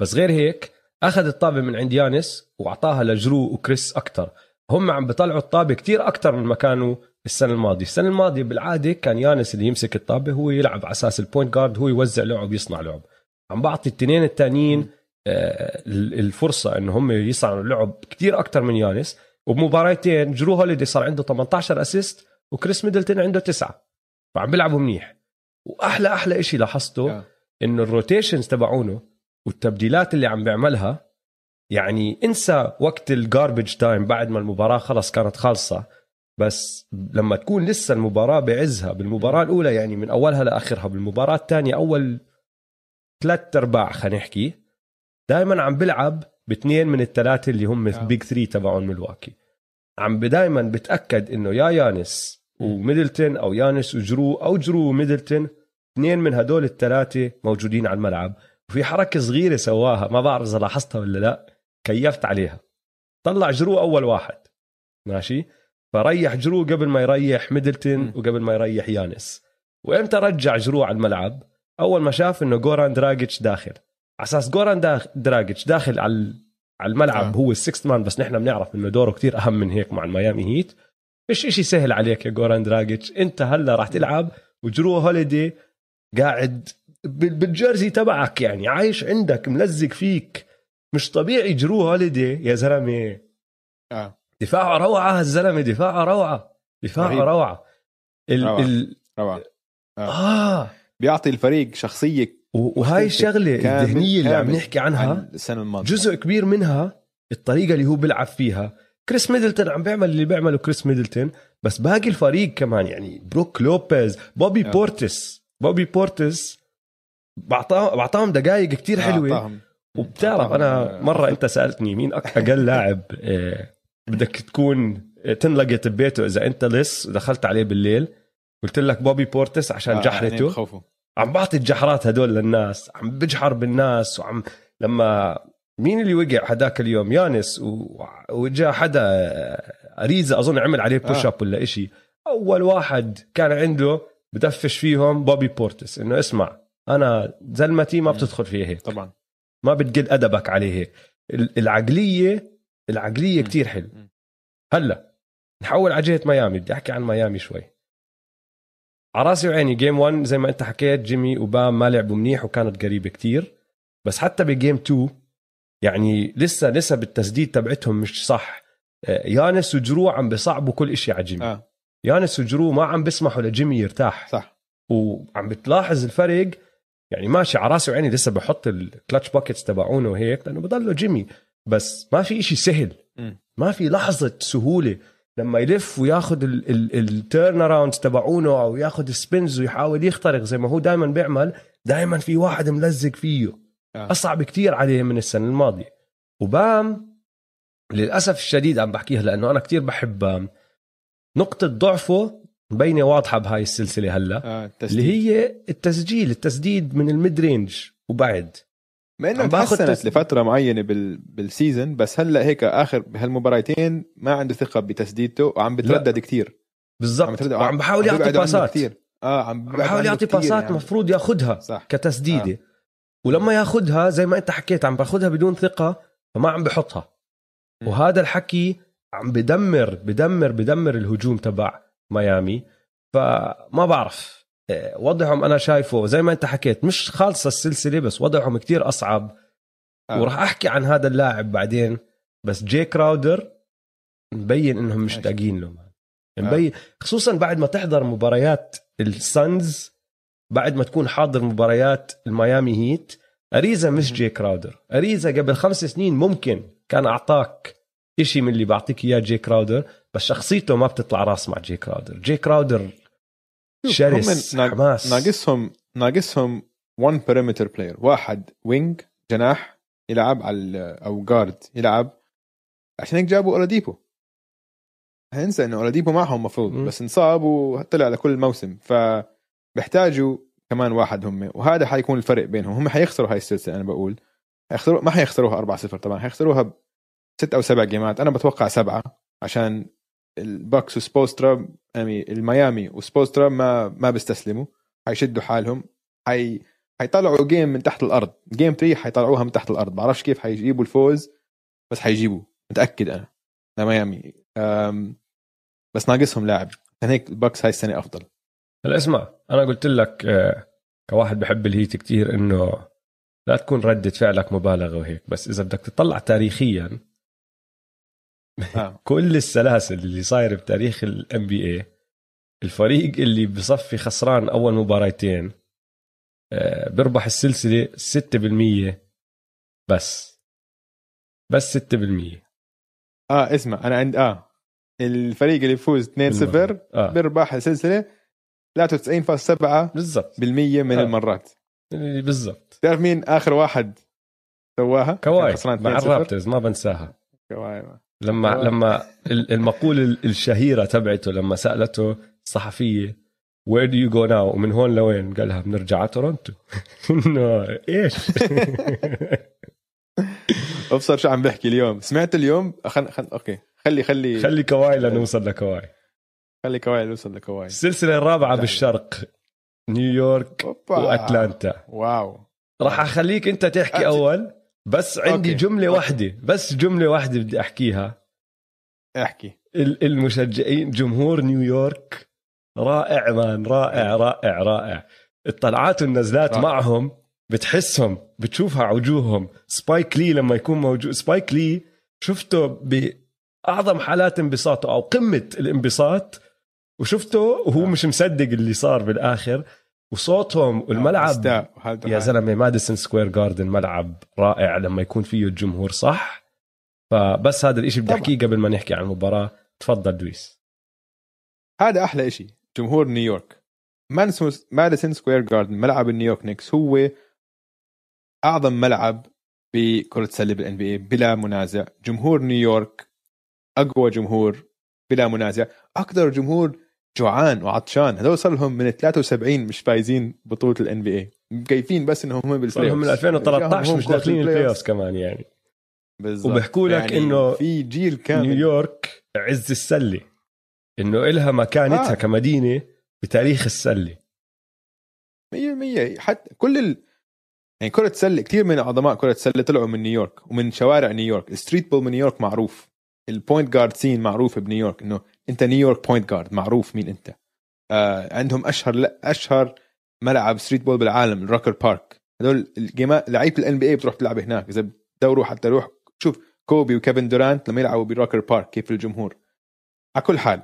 بس غير هيك أخذ الطابة من عند يانس وأعطاها لجرو وكريس أكثر هم عم بيطلعوا الطابة كتير أكثر من ما كانوا السنة الماضية. السنة الماضية بالعادة كان يانس اللي يمسك الطابة هو يلعب على أساس ال point guard هو يوزع لعب يصنع لعب. عم بعطي التنين التانيين آه، الفرصة إنه هم يصنعوا لعب كتير أكثر من يانس. وبمباراتين جرو هوليدي صار عنده 18 assist وكريس ميدلتون عنده تسعة. فعم بيلعبوا منيح. وأحلى أحلى شيء لاحظته آه. إنه ال rotations تبعونه والتبديلات اللي عم بيعملها يعني انسى وقت ال garbage time بعد ما المباراة خلص كانت خالصة. بس لما تكون لسه المباراة بعزها بالمباراة الأولى يعني من أولها لآخرها بالمباراة الثانية أول ثلاث أرباع خلينا نحكي دائما عم بلعب باثنين من الثلاثة اللي هم آه. ال big three تبعون ملواكي عم دائما بتأكد إنه يا يانس وميدلتون أو يانس وجرو أو جرو وميدلتون اثنين من هدول الثلاثة موجودين على الملعب. وفي حركة صغيرة سواها ما بعرف إذا لاحظتها ولا لا. كيفت عليها. طلع جرو أول واحد ماشي؟ فريح جرو قبل ما يريح ميدلتون. وقبل ما يريح يانس. وإمتى رجع جرو على الملعب؟ أول ما شاف إنه جوران دراجيتش داخل. على أساس جوران دراجيتش داخل على على الملعب آه. هو ال sixth man بس نحن بنعرف إنه دوره كتير أهم من هيك مع الميامي هيت. مش إشي سهل عليك يا جوران دراجيتش. أنت هلأ راح تلعب وجرو هوليدي قاعد بال- بال jersey تبعك يعني عايش عندك ملزق فيك. مش طبيعي جرو هوليدي يا زلمة. آه. دفاعه روعة هالزلمه دفاعه روعة دفاعه رهيب. روعة. ال روعة. ال روعة. آه. بيعطي الفريق شخصية و- وهاي الشغلة الذهنية اللي عم نحكي عنها عن السنة الماضية. جزء كبير منها الطريقة اللي هو بيلعب فيها. كريس ميدلتون عم بيعمل اللي بيعمله كريس ميدلتون بس باقي الفريق كمان يعني بروك لوبيز بوبي آه. بورتس بوبي بورتس بعطاه بعطاهم دقائق كتير حلوة. وبتعرف أنا مرة أنت سألتني مين أقل لاعب آه، بدك تكون آه، تنلقط ببيته إذا أنت لص ودخلت عليه بالليل قلت لك بوبي بورتس عشان آه، جحرته يعني بخوفوا. عم بعطي الجحرات هدول للناس عم بجحر بالناس وعم لما مين اللي وقع هداك اليوم يانس و... وجاء حدا أريزا أظن عمل عليه push آه. up ولا إشي أول واحد كان عنده بدفش فيهم بوبي بورتس إنه اسمع أنا زلمتي ما. بتدخل فيها هيك طبعا ما بتقل أدبك عليه هيك. ال- العقلية العقلية. كتير حلو. هلأ نحول على جهه ميامي بدي أحكي عن ميامي شوي. على راسي وعيني game 1 زي ما أنت حكيت جيمي وبام ما لعبوا منيح وكانت قريبة كتير. بس حتى ب game 2 يعني لسه نسب التسديد تبعتهم مش صح. آه، يانس وجرو عم بيصعبوا كل إشي على جيمي. آه. يانس وجرو ما عم بيسمحوا لجيمي يرتاح. صح. وعم بتلاحظ الفرق يعني ماشي على راسي وعيني لسه بحط ال clutch buckets تبعونه وهيك لأنه بضله جيمي بس ما في إشي سهل. ما في لحظة سهولة لما يلف وياخذ ال turn arounds تبعونه أو ياخذ ال spins ويحاول يخترق زي ما هو دائما بيعمل دائما في واحد ملزق فيه آه. أصعب كتير عليه من السنة الماضية وبام للأسف الشديد عم بحكيها لأنه أنا كتير بحب بام نقطة ضعفه مبينة واضحة بهاي السلسلة هلا آه. اللي. هي التسجيل التسديد من ال mid range وبعد. ما إنه عم تحسنت تس- لفترة معينة بال... بال season بس هلا هيك آخر بهالمباراتين ما عنده ثقة بتسديدته وعم بتردد كثير عم بالضبط بتردد وعم بحاول يعطي باسات كتير. آه عم عم بحاول يعطي باسات مفروض ياخدها صح. كتسديدة. ولما ياخدها زي ما انت حكيت عم باخدها بدون ثقة فما عم بحطها. م. وهذا الحكي عم بدمر بدمر بدمر الهجوم تبع ميامي. فما بعرف إيه، وضعهم أنا شايفه زي ما أنت حكيت مش خالصة السلسلة بس وضعهم كتير أصعب. آه. وراح أحكي عن هذا اللاعب بعدين بس جي كراودر مبين إنهم مشتاقين له مبين خصوصا بعد ما تحضر مباريات السانز بعد ما تكون حاضر مباريات الميامي هيت أريزا مش. جي كراودر. أريزا قبل خمس سنين ممكن كان أعطاك إشي من اللي بعطيك إياه جي كراودر بس شخصيته ما بتطلع راس مع جي كراودر جي كراودر شرس حماس. ناقصهم ناقصهم 1 perimeter player واحد wing جناح يلعب على أو guard يلعب. عشان هيك جابوا أولاديبو. هننسى إنه أولاديبو معهم مفروض مم. بس انصاب وطلع لكل موسم فبيحتاجوا كمان واحد هم. وهذا حيكون الفرق بينهم. هم حيخسروا هاي السلسلة أنا بقول. حيخسروا ما حيخسروها 4 0 طبعا. حيخسروها ست أو سبع جيمات. أنا بتوقع سبعة عشان الباكس وسبوسترا يعني الميامي وسبوسترا ما ما بيستسلموا حيشدوا حالهم حي حيطلعوا game من تحت الأرض. game 3 حيطلعوها من تحت الأرض. بعرفش كيف حيجيبوا الفوز بس حيجيبوا متأكد أنا. لميامي بس ناقصهم لاعب. عشان هيك الباكس هاي السنة أفضل. هلا اسمع أنا قلت لك آه، كواحد بحب الهيت كتير إنه لا تكون ردة فعلك مبالغة وهيك بس إذا بدك تطلع تاريخيا آه. كل السلاسل اللي صاير بتاريخ الام بي اي الفريق اللي بصفي خسران أول مباراتين آه، بيربح السلسلة 6% بس. بس 6% آه اسمع أنا عند آه. الفريق اللي يفوز 2-0 آه. بيربح السلسلة 93.7% بالضبط. من آه. المرات. بالضبط. تعرف مين آخر واحد سواها؟ كواي مع 2-0 الرابترز ما بنساها. كواي لما. لما ال- المقولة ال- الشهيرة تبعته لما سألته الصحفية where do you go now ومن هون لوين؟ قالها بنرجع على تورونتو. إنه إيش؟ أبصر شو عم بحكي اليوم. سمعت اليوم؟ خل... خل... okay. خلي خلي خلي كواي لنوصل لكواي. خلي كواي يوصل لكواي. السلسلة الرابعة لا. بالشرق. نيويورك. وأتلانتا. واو. راح أخليك أنت تحكي أول. بس عندي okay. جملة أوكي. واحدة بس جملة واحدة بدي أحكيها أحكي ال- المشجعين جمهور نيويورك رائع man رائع رائع رائع الطلعات والنزلات رائع. معهم بتحسهم بتشوفها على وجوههم سبايك لي لما يكون موجود سبايك لي شفته بأعظم حالات انبساطه أو قمة الانبساط وشفته وهو آه. مش مصدق اللي صار بالآخر وصوتهم والملعب استاء وهذا يا زلمة ماديسون سكوير جاردن ملعب رائع لما يكون فيه الجمهور صح؟ فبس هذا الإشي بدي. أحكيه قبل ما نحكي عن المباراة. تفضل دويس. هذا أحلى إشي جمهور نيويورك. ماديسون سكوير جاردن ملعب النيويورك نيكس هو أعظم ملعب بكرة سلة بال NBA بلا منازع. جمهور نيويورك أقوى جمهور بلا منازع. أكثر جمهور جوعان وعطشان هذول صار لهم من 73 مش فايزين بطولة ال NBA مكيفين بس إنهم هم صار لهم من 2013 مش داخلين ال playoff كمان يعني. بالضبط. وبيحكوا لك يعني إنه في جيل كامل. نيويورك عز السلة. إنه إلها مكانتها آه. كمدينة بتاريخ السلة. 100% حتى كل ال... يعني كرة سلة كثير من عظماء كرة سلة طلعوا من نيويورك ومن شوارع نيويورك ال street ball من نيويورك معروف. ال point guard scene معروف بنيويورك إنه انت نيويورك point guard معروف مين انت آه عندهم أشهر لا أشهر ملعب street ball بالعالم الروكر بارك هذول الجيمات لعيبة ال NBA بتروح تلعب هناك إذا بتدوروا حتى روح شوف كوبي وكيفن دورانت لما يلعبوا بالروكر بارك كيف الجمهور على كل حال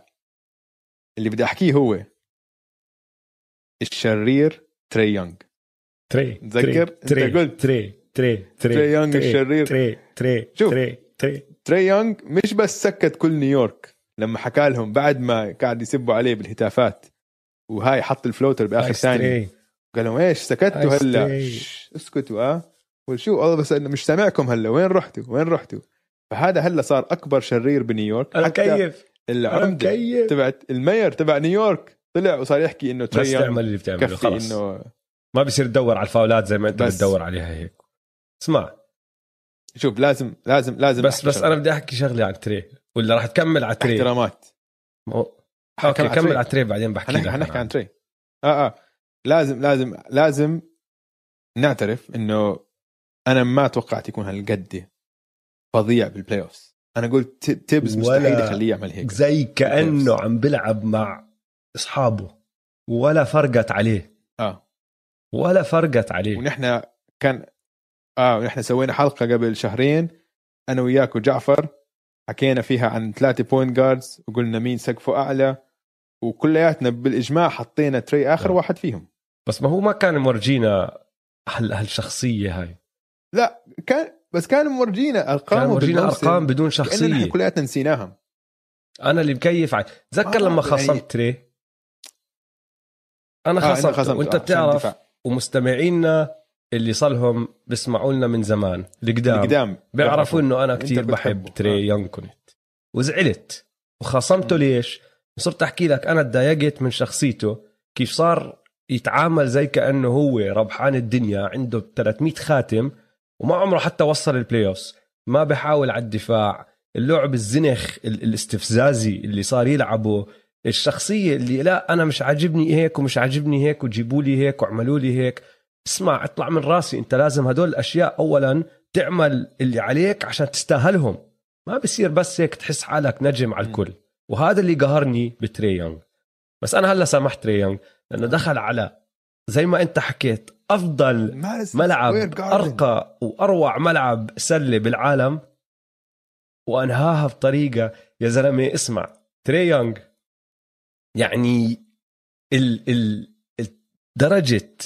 اللي بدي أحكيه هو الشرير تري يونغ تري تذكر؟ تري قلت. تري تري تري تري يونغ تري الشرير. تري تري شوف. تري تري تري يونغ مش بس سكت كل نيويورك لما حكى لهم بعد ما قاعد يسبوا عليه بالهتافات وهاي حط ال floater بآخر ثانية. قال لهم إيش سكتوا هلا؟ اسكتوا آه؟ وشو والله بس انه مش سامعكم هلا وين رحتوا؟ وين رحتوا؟ فهذا هلا صار أكبر شرير بنيويورك. أنا كيف؟ العمدة تبعت ال mayor تبع نيويورك طلع وصار يحكي إنه بس تعمل اللي بتعمله خلص. إنه ما بصير تدور على الفاولات زي ما أنت. بتدور عليها هيك. اسمع. شوف لازم لازم لازم بس بس شغلة. أنا بدي أحكي شغلة عن تري ولا راح تكمل على تري احترامات. okay على كمل تري. على تري بعدين بحكي حنحكي لك. حنحكي. عن تري آه آه. لازم لازم لازم نعترف إنه أنا ما توقعت يكون هالقد فظيع بال play off أنا قلت تيبز مستحيل يخليه يعمل هيك. زي كأنه عم بلعب مع أصحابه ولا فرقت عليه. آه. ولا فرقت عليه. ونحن كان آه ونحن سوينا حلقة قبل شهرين أنا وياك وجعفر حكينا فيها عن ثلاثة point guards وقلنا مين سقفه أعلى وكلياتنا بالإجماع حطينا تري آخر آه. واحد فيهم. بس ما هو ما كان مرجينا هال هالشخصية هاي. لا كان بس كان مرجينا كان ارقامه مرجينا بالموسم ارقام بدون شخصية. نحن كلياتنا نسيناها أنا اللي مكيف ع... تذكر آه، لما يعني- خصمت تري أنا آه، خصمت خصمته، وأنت آه، بتعرف. ومستمعينا اللي صلهم بيسمعوا لنا من زمان القدام. القدام. بيعرفوا إنه أنا كتير كنت بحب. تري آه. يونغ كنت. وزعلت. وخصمته مم. ليش؟ صرت أحكي لك أنا تضايقت من شخصيته كيف صار يتعامل زي كأنه هو ربحان الدنيا عنده 300 خاتم وما عمره حتى وصل ال playoff ما بحاول على الدفاع. اللعب الزنخ ال- الاستفزازي اللي صار يلعبه الشخصية اللي لا أنا مش عاجبني هيك ومش عاجبني هيك وجيبوا لي هيك وعملوا لي هيك. اسمع اطلع من راسي. انت لازم هدول الأشياء اولا تعمل اللي عليك عشان تستاهلهم. ما بصير بس هيك تحس حالك نجم على الكل. وهذا اللي قهرني بتري يونغ. بس أنا هلأ سامحت تري يونغ لأنه دخل على زي ما أنت حكيت أفضل ملعب. أرقى وأروع ملعب سلة بالعالم. وأنهاها بطريقة يا زلمة اسمع تري يونغ يعني ال ال ال- درجة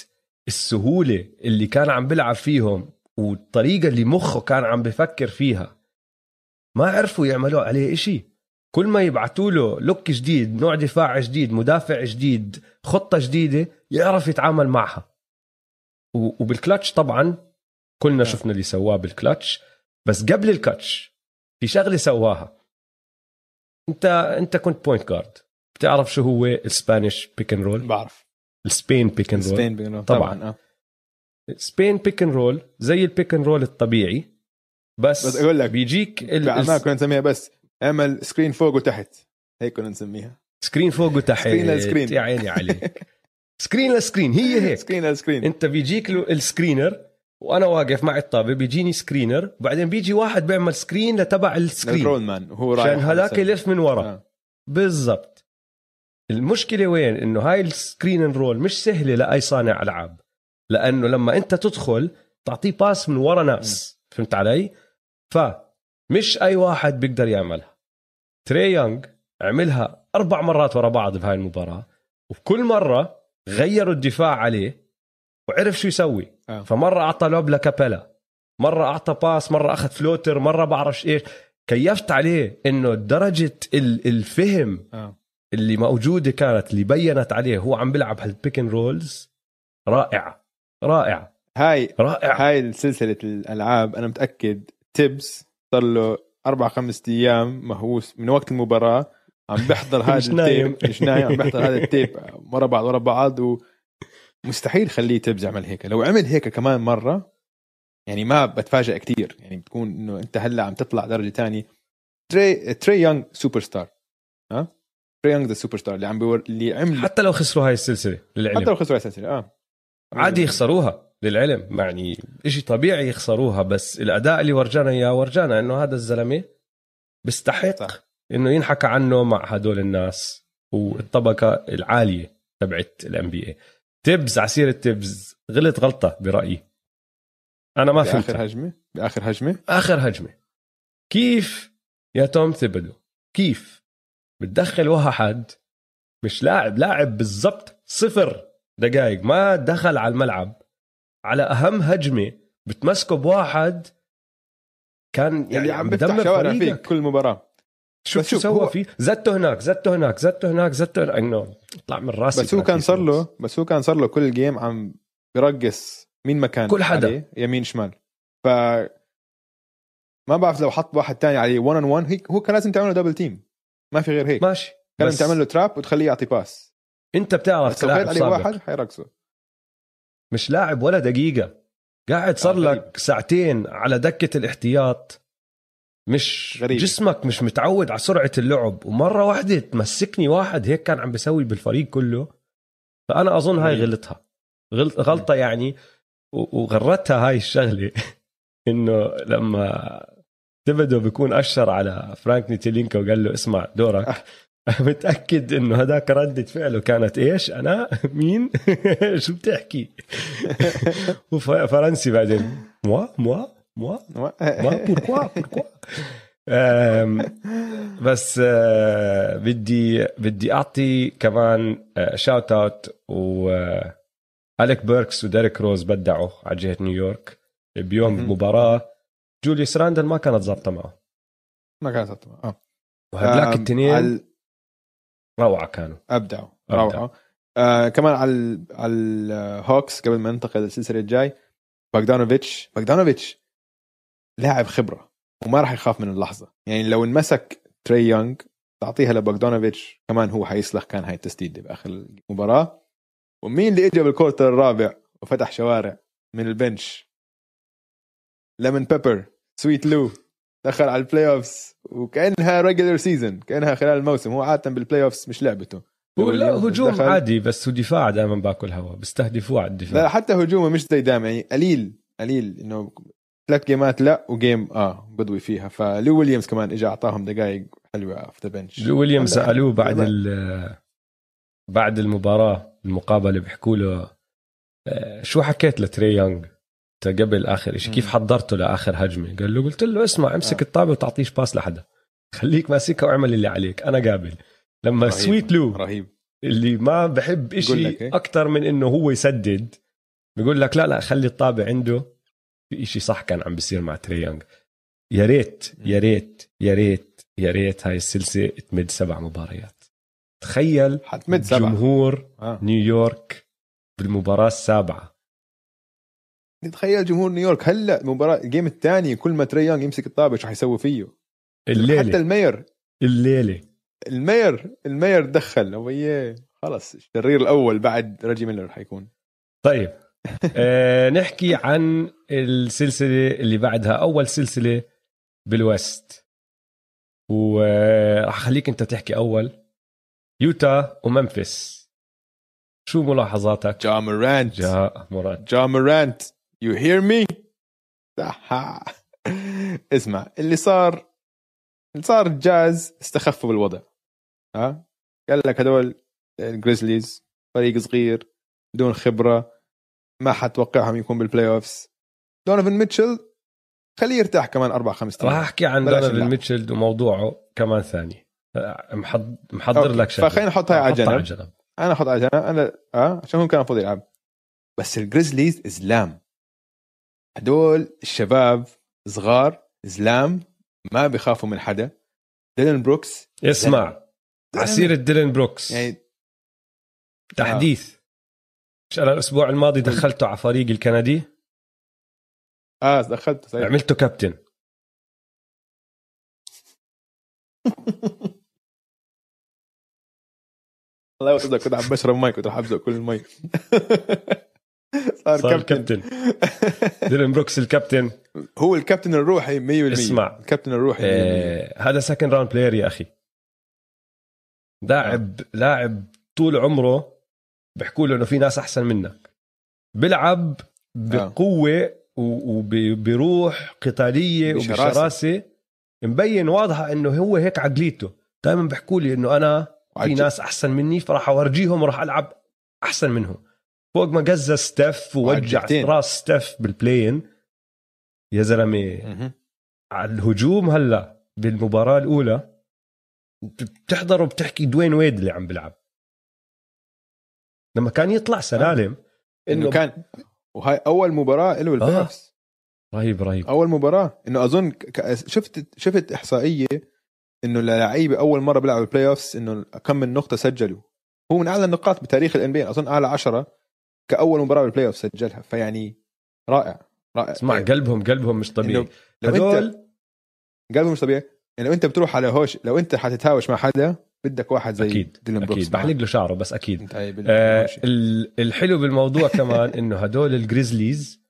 السهولة اللي كان عم بيلعب فيهم والطريقة اللي مخه كان عم بفكر فيها. ما عرفوا يعملوا عليه إشي. كل ما يبعتوا له لوك جديد نوع دفاع جديد مدافع جديد خطة جديدة يعرف يتعامل معها. وبالكلتش طبعا كلنا شفنا اللي سواه بالكلتش بس قبل الكلتش في شغلة سواها. انت انت كنت point guard بتعرف شو هو ال Spanish pick and roll بعرف. السبين بيك اند رول سبين بينهم. طبعاً. طبعا آه. Spanish pick and roll زي ال pick and roll الطبيعي بس, بس أقول لك، بيجيك ما كنا نسميها بس أعمل screen فوق وتحت. هيك كنا نسميها. screen فوق وتحت. screen ل screen. يا عيني عليك. screen ل screen هي هيك. screen على screen أنت بيجيك ال screener وأنا واقف مع الطابة بيجيني screener وبعدين بيجي واحد بيعمل screen لتبع ال screen ال roll man وهو رايح عشان هذاك يلف من ورا. آه. بالضبط. المشكلة وين؟ إنه هاي ال screen and roll مش سهلة لأي صانع ألعاب. لأنه لما أنت تدخل تعطيه pass من ورا ناس فهمت علي؟ فمش أي واحد بيقدر يعملها. تري يونغ عملها أربع مرات ورا بعض بهاي المباراة وكل مرة غيروا الدفاع عليه وعرف شو يسوي. آه. فمرة أعطى lob لكابيلا مرة أعطى pass مرة أخذ floater مرة بعرفش إيش. كيفت عليه إنه درجة ال- الفهم آه. اللي موجودة كانت اللي بينت عليه هو عم بيلعب هال pick and rolls رائعه رائعه هاي رائعه هاي سلسلة الألعاب. أنا متأكد Thibs صار له أربع خمس أيام مهووس من وقت المباراة. عم بيحضر هذا. ال tape مش نايم. عم بيحضر هذا ال tape ورا بعض ورا بعض. ومستحيل خليه Thibs يعمل هيك. لو عمل هيك كمان مرة يعني ما بتفاجئ كتير. يعني بتكون إنه أنت هلأ عم تطلع درجة تانية. تري تري يونغ سوبر ستار. ها؟ تري يونغ the superstar اللي عم بيور... اللي عمل حتى لو خسروا هاي السلسلة للعلم. حتى لو خسروا السلسلة آه. عادي يخسروها للعلم. يعني إشي طبيعي يخسروها بس الأداء اللي ورجانا إياه ورجانا إنه هذا الزلمة بيستحق. إنه ينحكى عنه مع هدول الناس والطبقة العالية تبعت الام بي اي تبز عسير تبز غلط غلطة برأيي. أنا ما فهمت باخر هجمة؟ بآخر هجمة؟ آخر هجمة. كيف يا توم ثيبدو كيف؟ بتدخل واحد مش لاعب لاعب بالضبط صفر دقائق ما دخل على الملعب. على أهم هجمة بتمسكه بواحد كان يعني اللي عم بيفتح شوارع فيك كل مباراة. شوف شو شوف، سوى هو- فيه؟ زته هناك زته هناك زته هناك زته هناك. انه اطلع من راسي بس هو كان صار له بس هو كان صار له كل game عم برقص مين مكان كل حدا. يمين شمال. ف ما بعرف لو حط واحد تاني عليه 1 on 1 هيك هو كان لازم تعمل له double team ما في غير هيك. ماشي. لازم تعمل له تراب وتخليه يعطي باس انت بتعرف كلاعب عليه واحد حيرقصه مش لاعب ولا دقيقة. قاعد صار آه،. لك ساعتين على دكة الاحتياط. مش غريب. جسمك مش متعود على سرعة اللعب. ومرة واحدة تمسكني واحد هيك كان عم بيسوي بالفريق كله. فأنا أظن هاي. غلطها. غلط غلطة يعني. وغرتها هاي الشغلة. إنه لما تيبدو بيكون أشر على فرانك نيتيلينكا وقال له اسمع دورك. متأكد إنه هذاك ردة فعله كانت إيش؟ أنا؟ مين؟ شو بتحكي؟ وفرنسي بعدين. Moi? Moi? Moi? Moi. Pourquoi? Pourquoi? بس آه، بدي بدي أعطي كمان shout out و آه، أليك بيركس وديريك روز بدعوا على جهة نيويورك. بيوم. مباراة. جوليوس راندل ما كانت ظابطة معه. ما كان صوت آه. وهدلاك آم، التنين على- روعة كانوا. أبدعوا. روعة. آه كمان على على الهوكس قبل ما ننتقل للسلسلة الجاي باغدانوفيتش باغدانوفيتش لاعب خبرة وما راح يخاف من اللحظة. يعني لو انمسك تري يونغ تعطيها لبوغدانوفيتش كمان هو حيسلخ كان هاي التسديده بآخر المباراة. ومين اللي اجى بال quarter الرابع وفتح شوارع من ال bench؟ lemon pepper سويت لو دخل على ال playoffs وكأنها regular season كأنها خلال الموسم هو عادة بال playoffs مش لعبته. هو لا هجوم دخل- عادي بس هو دفاع دائما بياكل هوا بيستهدفوه على لا الدفاع حتى هجومه مش زي دائما يعني قليل قليل إنه ثلاث game ات لا و game آه بضوي فيها. فلو ويليامز كمان اجى أعطاهم دقائق حلوة off the bench جو ويليامز سألوه بعد. ال- بعد المباراة المقابلة بيحكوا له آه، شو حكيت لتري يونغ؟ قبل آخر شيء كيف. حضرته لآخر هجمة قال له قلت له اسمع امسك آه. الطابة وتعطيش pass لحدا خليك ماسكها واعمل اللي عليك أنا قابل لما رهيب. سويت لو رهيب اللي ما بحب بقول لك إيه؟ أكثر من إنه هو يسدد بيقول لك لا لا خلي الطابة عنده في إشي صح كان عم بيصير مع تري يونغ يا ريت يا ريت يا ريت يا ريت هاي السلسلة تمد سبع مباريات تخيل حتمد سبعة جمهور آه. نيويورك بالمباراة السابعة تخيل جمهور نيويورك هلا مباراة ال game الثاني كل ما تري يونغ يمسك الطابة شو حيسوي فيه؟ حتى الليلة المير. الليلة. المير المير دخل وياه خلص الشرير الأول بعد ريجي ميلر حيكون. طيب. آه نحكي عن السلسلة اللي بعدها أول سلسلة بال West. وراح أخليك أنت تحكي أول. يوتا وممفيس. شو ملاحظاتك؟ جا مورانت. جا مورانت جا مورانت. you hear me اسمع اللي صار اللي صار الجاز استخفوا بالوضع. ها؟ قال لك هدول الجريزليز فريق صغير بدون خبرة ما حتوقعهم يكون بال playoffs دونيفن ميتشل خليه يرتاح كمان أربع خمس راح أحكي عن دونيفن. ميتشل وموضوعه كمان ثاني. محض- محضر. لك شغلة. فخلينا نحط هاي على جنب أنا أحط على جنب أنا أه؟ عشان هو كان المفروض يلعب. بس الجريزليز زلام هدول الشباب صغار زلام ما بيخافوا من حدا. ديلان بروكس. اسمع عسيرة ديلان بروكس. يعني تحديث. مش أنا الأسبوع الماضي دخلته على فريق الكندي. آه دخلته صحيح. عملته كابتن. الله يوصلك كنت عم بشرب مي كنت رح أبزق كل المي. صار, صار كابتن, ديلين بروكس الكابتن. هو الكابتن الروحي 100% اسمع. الكابتن الروحي 100%. آه هذا second round player يا أخي. لاعب لاعب طول عمره بيحكوا له إنه في ناس أحسن منك. بيلعب بقوة وبروح قتالية. وبشراسة. مبين واضحة إنه هو هيك عقليته. دائما بيحكوا لي إنه أنا في ناس أحسن مني فراح أورجيهم وراح ألعب أحسن منهم. فوق ما قزز ستيف ووجع. راس ستيف بال play-in يا زلمة. على الهجوم هلا بالمباراة الأولى بتحضر وبتحكي دواين ويد اللي عم بيلعب. لما كان يطلع سلالم إنه كان وهاي أول مباراة له بال play آه. رهيب رهيب. أول مباراة. إنه أظن شفت شفت إحصائية إنه للعيبة أول مرة بيلعبوا ال playoffs إنه كم من نقطة سجلوا. هو من أعلى النقاط بتاريخ ال NBA أظن أعلى عشرة. كأول مباراة بال playoff سجلها فيعني رائع رائع. اسمع يعني قلبهم قلبهم مش طبيعي. لو هدول انت قلبه مش طبيعي. يعني لو أنت بتروح على هوش لو أنت حتتهاوش مع حدا بدك واحد زي أكيد بروكس أكيد. بحلق له شعره بس أكيد. آه الحلو بالموضوع كمان إنه هدول الجريزليز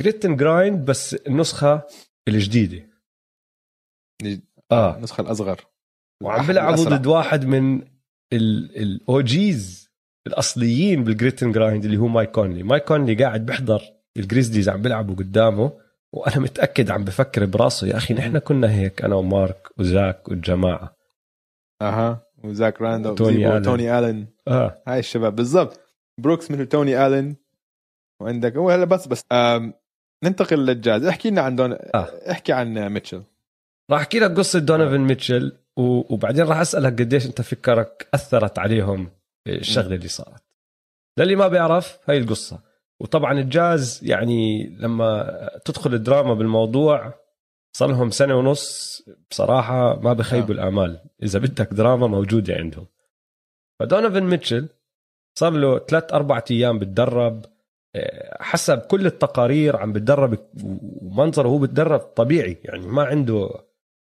grit and grind بس النسخه الجديدة. آه. النسخه الأصغر. وعم بيلعبوا. ضد واحد من ال OGs الأصليين بال grit and grind اللي هو مايك كونلي. مايك كونلي قاعد بيحضر الجريزليز عم بيلعبوا قدامه وأنا متأكد عم بفكر براسه يا أخي نحن كنا هيك أنا ومارك وزاك والجماعة. أها وزاك راندولف توني. آلن. توني ألن. آه. هاي الشباب بالضبط. بروكس مثل توني ألن. وعندك هو هلا بس بس ننتقل للجاز. احكي لنا عن دون آه. احكي عن ميتشل. راح أحكي لك قصة دونيفن ميتشل و- وبعدين راح أسألك قديش أنت فكرك أثرت عليهم الشغله اللي صارت. للي ما بيعرف هاي القصة. وطبعا الجاز يعني لما تدخل الدراما بالموضوع صار لهم سنة ونص بصراحة ما بخيبوا آه. الآمال. إذا بدك دراما موجوده عندهم. فدونيفن ميتشل صار له ثلاث أربع أيام بتدرب آه، حسب كل التقارير عم بتدرب ومنظره هو بتدرب طبيعي. يعني ما عنده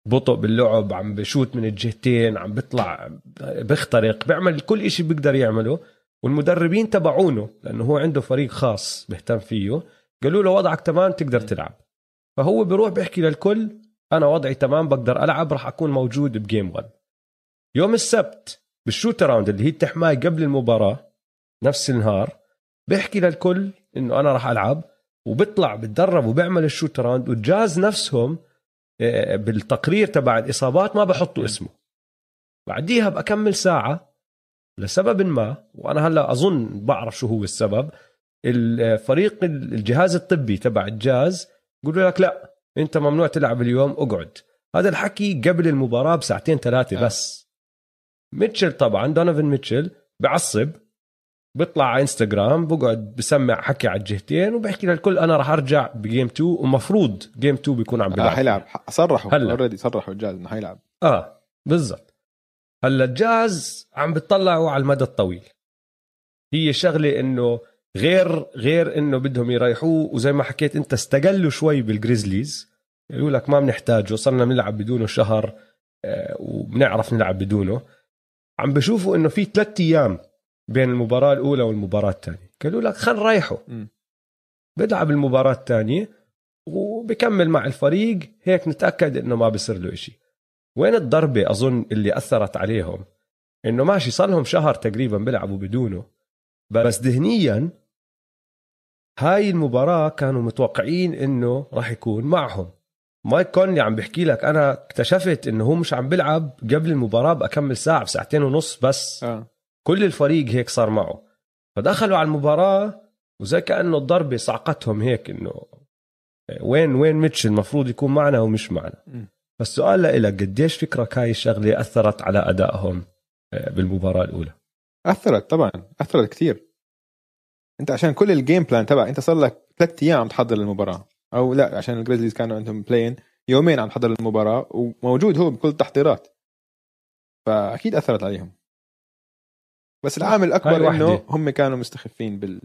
بطء باللعب عم بشوت من الجهتين عم بيطلع بيخترق بيعمل كل إشي بيقدر يعمله. والمدربين تبعونه لأنه هو عنده فريق خاص بيهتم فيه قالوا له وضعك تمام تقدر تلعب. فهو بيروح بيحكي للكل أنا وضعي تمام بقدر ألعب راح أكون موجود بجيم 1 يوم السبت بال shootaround اللي هي التحماية قبل المباراة نفس النهار بيحكي للكل إنه أنا راح ألعب وبيطلع بتدرب وبيعمل ال shootaround والجاز نفسهم بالتقرير تبع الإصابات ما بحطوا اسمه. بعديها بكمل ساعة لسبب ما وأنا هلأ أظن بعرف شو هو السبب الفريق الجهاز الطبي تبع الجاز يقولوا لك لأ أنت ممنوع تلعب اليوم أقعد. هذا الحكي قبل المباراة بساعتين ثلاثة آه. بس. ميتشل طبعا دونيفن ميتشل بعصب بيطلع على انستغرام بقعد بسمع حكي على الجهتين وبحكي للكل أنا راح أرجع ب game 2 ومفروض game 2 بيكون عم آه بيلعب. حيلعب. صرحوا. هلا. already صرحوا الجاز إنه حيلعب. آه بالضبط. هلا الجاز عم بتطلعوا على المدى الطويل. هي شغلة إنه غير غير إنه بدهم يريحوه وزي ما حكيت أنت استقلوا شوي بالجريزليز يقول لك ما بنحتاجه صرنا بنلعب بدونه شهر آه، وبنعرف نلعب بدونه. عم بشوفوا إنه في ثلاثة أيام بين المباراة الأولى والمباراة الثانية. قالوا لك خل نريحه مم. بيلعب المباراة الثانية وبكمل مع الفريق. هيك نتأكد إنه ما بصير له إشي. وين الضربة؟ أظن اللي أثرت عليهم. إنه ماشي صار لهم شهر تقريبا بيلعبوا بدونه. بس ذهنيا هاي المباراة كانوا متوقعين إنه راح يكون معهم. مايك كونلي عم بحكي لك أنا اكتشفت إنه هو مش عم بيلعب قبل المباراة بكمل ساعة بساعتين ونص بس. آه. كل الفريق هيك صار معه. فدخلوا على المباراة وزي كأنه الضربة صعقتهم هيك إنه وين وين ميتشل المفروض يكون معنا ومش معنا. فالسؤال لإلك قديش فكرك هاي الشغلة أثرت على أدائهم آه، بالمباراة الأولى؟ أثرت طبعا أثرت كثير أنت عشان كل ال game plan تبع أنت صار لك ثلاث أيام عم تحضر المباراة. أو لا عشان الجريزليز كانوا عندهم play-in يومين عم تحضر المباراة وموجود هو بكل التحضيرات. فأكيد أثرت عليهم. بس العامل الأكبر. إنه هم كانوا مستخفين بال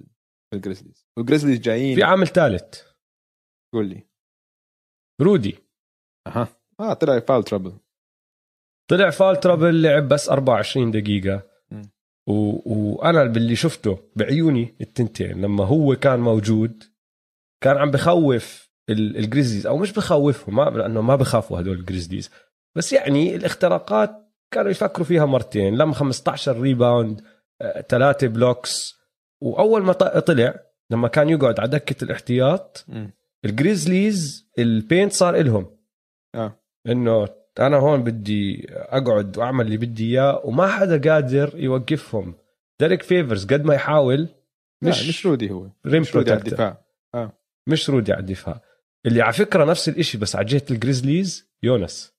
بالجريزليز والجريزليز جايين. في عامل ثالث. قول لي. رودي. أها. آه طلع foul trouble طلع foul trouble لعب بس 24 دقيقة. و... وأنا باللي شفته بعيوني التنتين. لما هو كان موجود كان عم بخوف ال- الجريزليز أو مش بخوفهم ما لأنه ما بخافوا هدول الجريزليز بس يعني الاختراقات كانوا يفكروا فيها مرتين. لما 15 rebound آه، ثلاثة blocks وأول ما طلع لما كان يقعد على دكة الاحتياط الجريزليز ال paint صار إلهم. آه. إنه أنا هون بدي أقعد وأعمل اللي بدي إياه وما حدا قادر يوقفهم. ديريك فيفرز قد ما يحاول مش مش رودي هو. rim مش رودي على الدفاع. مش رودي على الدفاع. اللي على فكرة نفس الإشي بس على جهة الجريزليز يونس.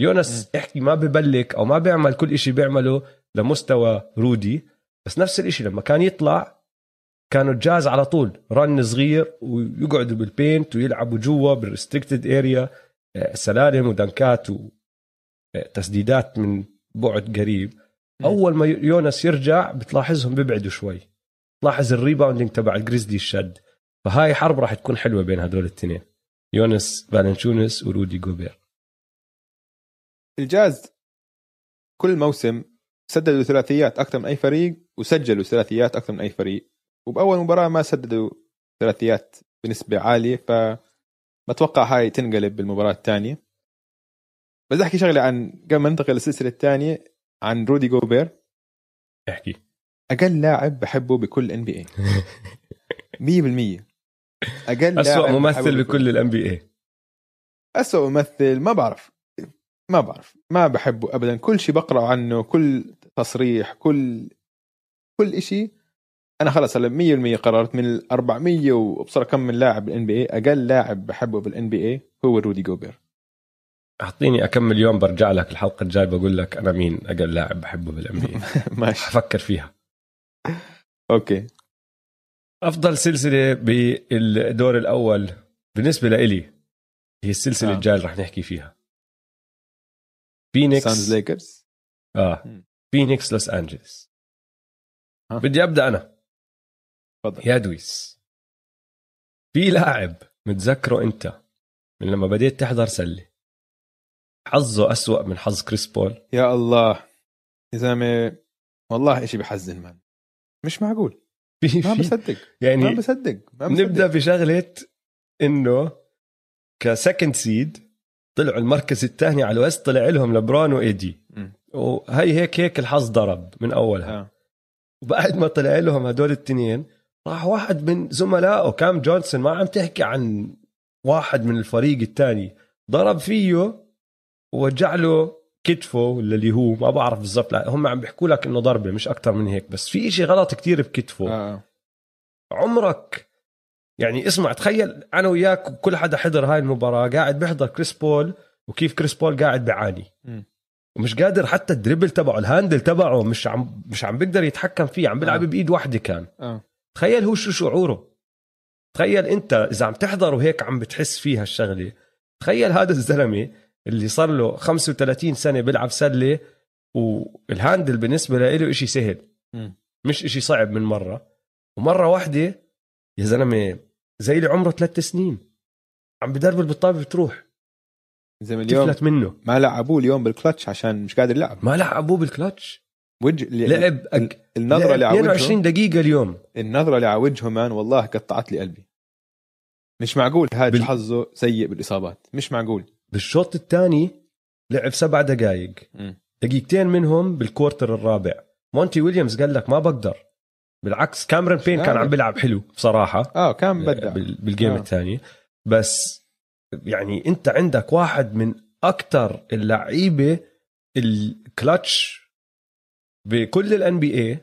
يونس احكي ما ب block أو ما بيعمل كل إشي بيعمله لمستوى رودي بس نفس الإشي لما كان يطلع كانوا الجاز على طول run صغير ويقعدوا بال paint ويلعبوا جوا بال restricted area سلالم ودنكات وتسديدات من بعد قريب. أول ما يونس يرجع بتلاحظهم بيبعدوا شوي. تلاحظ ال rebounding تبع الجريزلي الشد. فهاي حرب راح تكون حلوة بين هدول الاثنين يونس فالنشونس ورودي جوبير. الجاز كل موسم سددوا ثلاثيات أكثر من أي فريق وسجلوا ثلاثيات أكثر من أي فريق. وبأول مباراة ما سددوا ثلاثيات بنسبة عالية ف بتوقع هاي تنقلب بالمباراة الثانية. بس أحكي شغلة عن قبل ما ننتقل للسلسلة الثانية عن رودي جوبير. احكي. أقل لاعب بحبه بكل NBA 100% أقل اسوء لاعب ممثل بكل ال NBA اسوء ممثل ما بعرف. ما بعرف ما بحبه ابدا. كل شيء بقرا عنه كل تصريح كل كل شيء أنا خلص هلأ 100% قررت من ال 400 وابصر كم من لاعب بال NBA أقل لاعب بحبه بال NBA هو رودي جوبير. أعطيني اكمل يوم برجع لك الحلقة الجاي بقول لك أنا مين أقل لاعب بحبه بال NBA ماشي. حفكر فيها. okay. أفضل سلسلة بالدور الأول بالنسبة لإلي هي السلسلة آه. الجاية اللي رح نحكي فيها. فينيكس سانز ليكرز آه. فينيكس لوس انجلس آه. بدي أبدأ أنا. تفضل. يا دويس. في لاعب متذكره أنت من لما بديت تحضر سلة. حظه أسوأ من حظ كريس بول. يا الله. يا زلمة والله إشي بحزن man مش معقول. في ما بصدق. ما يعني بصدق. ما بصدق. نبدأ بشغلة إنه ك second seed طلعوا المركز الثاني على الوست طلع لهم لبران و AD. وهي هيك هيك الحظ ضرب من أولها آه. وبعد ما طلع لهم هدول الاثنين راح واحد من زملائه كام جونسون ما عم تحكي عن واحد من الفريق الثاني ضرب فيه ووجع له كتفه ولا اللي هو ما بعرف بالضبط لا هم عم بيحكوا لك إنه ضربة مش أكثر من هيك بس في إشي غلط كتير بكتفه آه. عمرك يعني اسمع تخيل أنا وياك وكل حدا حضر هاي المباراة قاعد بيحضر كريس بول وكيف كريس بول قاعد بيعاني مم. ومش قادر حتى ال dribble تبعه ال handle تبعه مش عم مش عم بيقدر يتحكم فيه عم بيلعب آه. بإيد واحدة كان آه. تخيل هو شو شعوره تخيل أنت إذا عم تحضر وهيك عم بتحس فيها الشغله تخيل هذا الزلمة اللي صار له 35 سنة بيلعب سلة وال handle بالنسبة له إشي سهل مم. مش إشي صعب من مرة ومرة واحدة يا زلمة زي اللي عمره ثلاث سنين. عم بدربل بالطابة بتروح. زي اليوم تفلت منه. ما لعبوه اليوم بالكلتش عشان مش قادر يلعب. ما لعبوه بالكلتش. وجه لعب أك... النظرة اللي على 22 وجهه دقيقة اليوم. النظرة اللي على وجهه مان والله قطعت لي قلبي. مش معقول هذا بال- حظه سيء بالإصابات. مش معقول. بالشوط الثاني لعب سبع دقائق. دقيقتين منهم بال quarter الرابع. مونتي ويليامز قال لك ما بقدر. بالعكس كاميرون بين كان. عم بيلعب حلو بصراحة. آه كان بدع. بال- بال game آه. الثاني. بس يعني أنت عندك واحد من أكثر اللعيبة الكلتش بكل ال NBA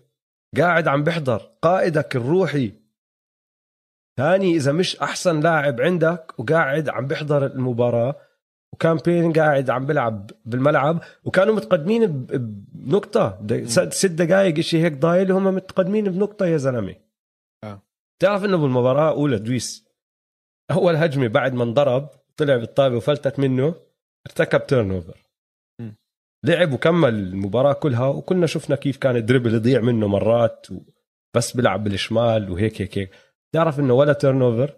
قاعد عم بيحضر قائدك الروحي. ثاني إذا مش أحسن لاعب عندك وقاعد عم بيحضر المباراة. وكان بين قاعد عم بيلعب بالملعب وكانوا متقدمين بنقطة. ست دقائق شيء هيك ضايل هم متقدمين بنقطة يا زلمة. آه. تعرف إنه بالمباراة الأولى دويس أول هجمة بعد ما انضرب طلع بالطابة وفلتت منه ارتكب turnover. لعب وكمل المباراة كلها وكنا شفنا كيف كان ال dribble يضيع منه مرات بس بيلعب بالشمال وهيك هيك هيك. تعرف إنه ولا turnover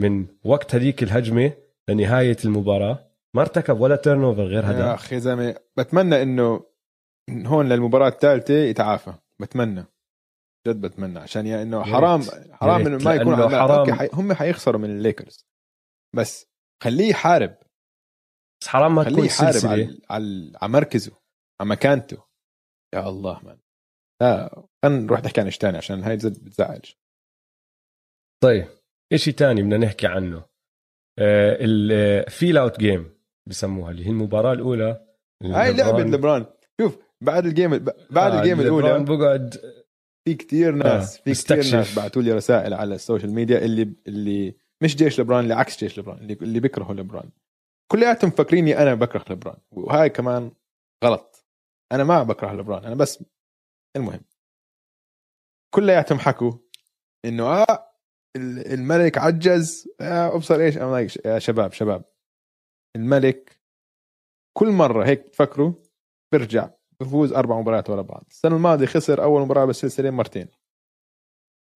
من وقت هذيك الهجمة لنهاية المباراة. ما ارتكب ولا turnover غير يا هذا أخي يا زلمة بتمنى إنه من هون للمباراة الثالثة يتعافى. بتمنى. جد بتمنى. عشان يا إنه يا حرام. حرام يا إنه ما يكون حرام. حي... هم حيخسروا من الليكرز. بس خليه يحارب. بس حرام ما تكون خليه يحارب على على على مركزه على مكانته. يا الله man لا خلينا نروح نحكي عن إيش ثاني عشان هاي جد بتزعج طيب إشي تاني بدنا نحكي عنه. ال feel out game بسموها اللي هي المباراة الأولى. هاي لعبة ليبرون. شوف بعد ال game بعد آه، ال game الأولى بقعد في كتير ناس آه، في بستكشف. ناس بعثوا لي رسائل على ال social media اللي اللي مش جيش ليبرون اللي عكس جيش ليبرون اللي اللي بيكرهوا ليبرون. كلياتهم فاكريني أنا بكره ليبرون وهاي كمان غلط. أنا ما بكره ليبرون أنا بس المهم. كلياتهم حكوا إنه آه ال- الملك عجز آه أبصر إيش؟ like يا شباب شباب. الملك كل مرة هيك تفكروا بيرجع بفوز أربع مباريات ورا بعض. السنة الماضية خسر أول مباراة بالسلسلة مرتين.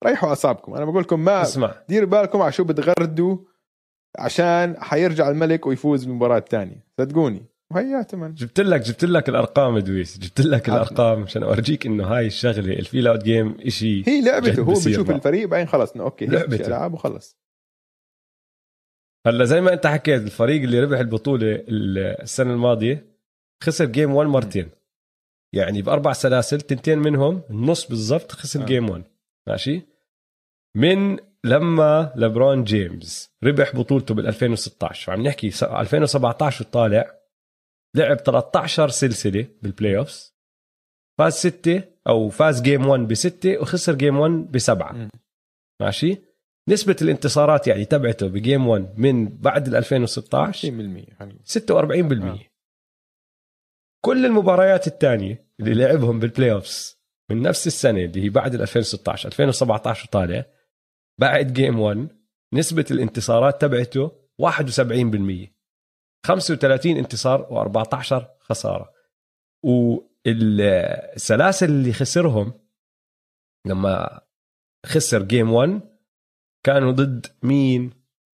ريحوا أعصابكم. أنا بقول لكم ما اسمع. ديروا بالكم على شو بتغردوا عشان حيرجع الملك ويفوز بالمباراة الثانية. صدقوني. وهيات من جبت لك جبت لك الأرقام دويس جبت لك. الأرقام عشان أورجيك إنه هاي الشغلة ال feel out game شيء هي لعبته هو بيشوف معه. الفريق بعدين خلص okay لعبته. العاب وخلص. هلا زي ما انت حكيت الفريق اللي ربح البطولة السنة الماضية خسر game 1 مرتين. يعني بأربع سلاسل تنتين منهم النص بالضبط خسر آه. game 1 ماشي؟ من لما لبرون جيمس ربح بطولته بال 2016 وعم نحكي س- 2017 وطالع لعب 13 سلسلة بال playoffs فاز ستة أو فاز game 1 بستة وخسر game 1 بسبعة. ماشي؟ نسبة الانتصارات يعني تبعته ب game 1 من بعد ال 2016 20% خلينا 46% آه. كل المباريات الثانية اللي لعبهم بال playoffs من نفس السنة اللي هي بعد ال 2016 2017 وطالع بعد game 1 نسبة الانتصارات تبعته 71% 35 انتصار و14 خسارة. والسلاسل اللي خسرهم لما خسر game 1 كانوا ضد مين؟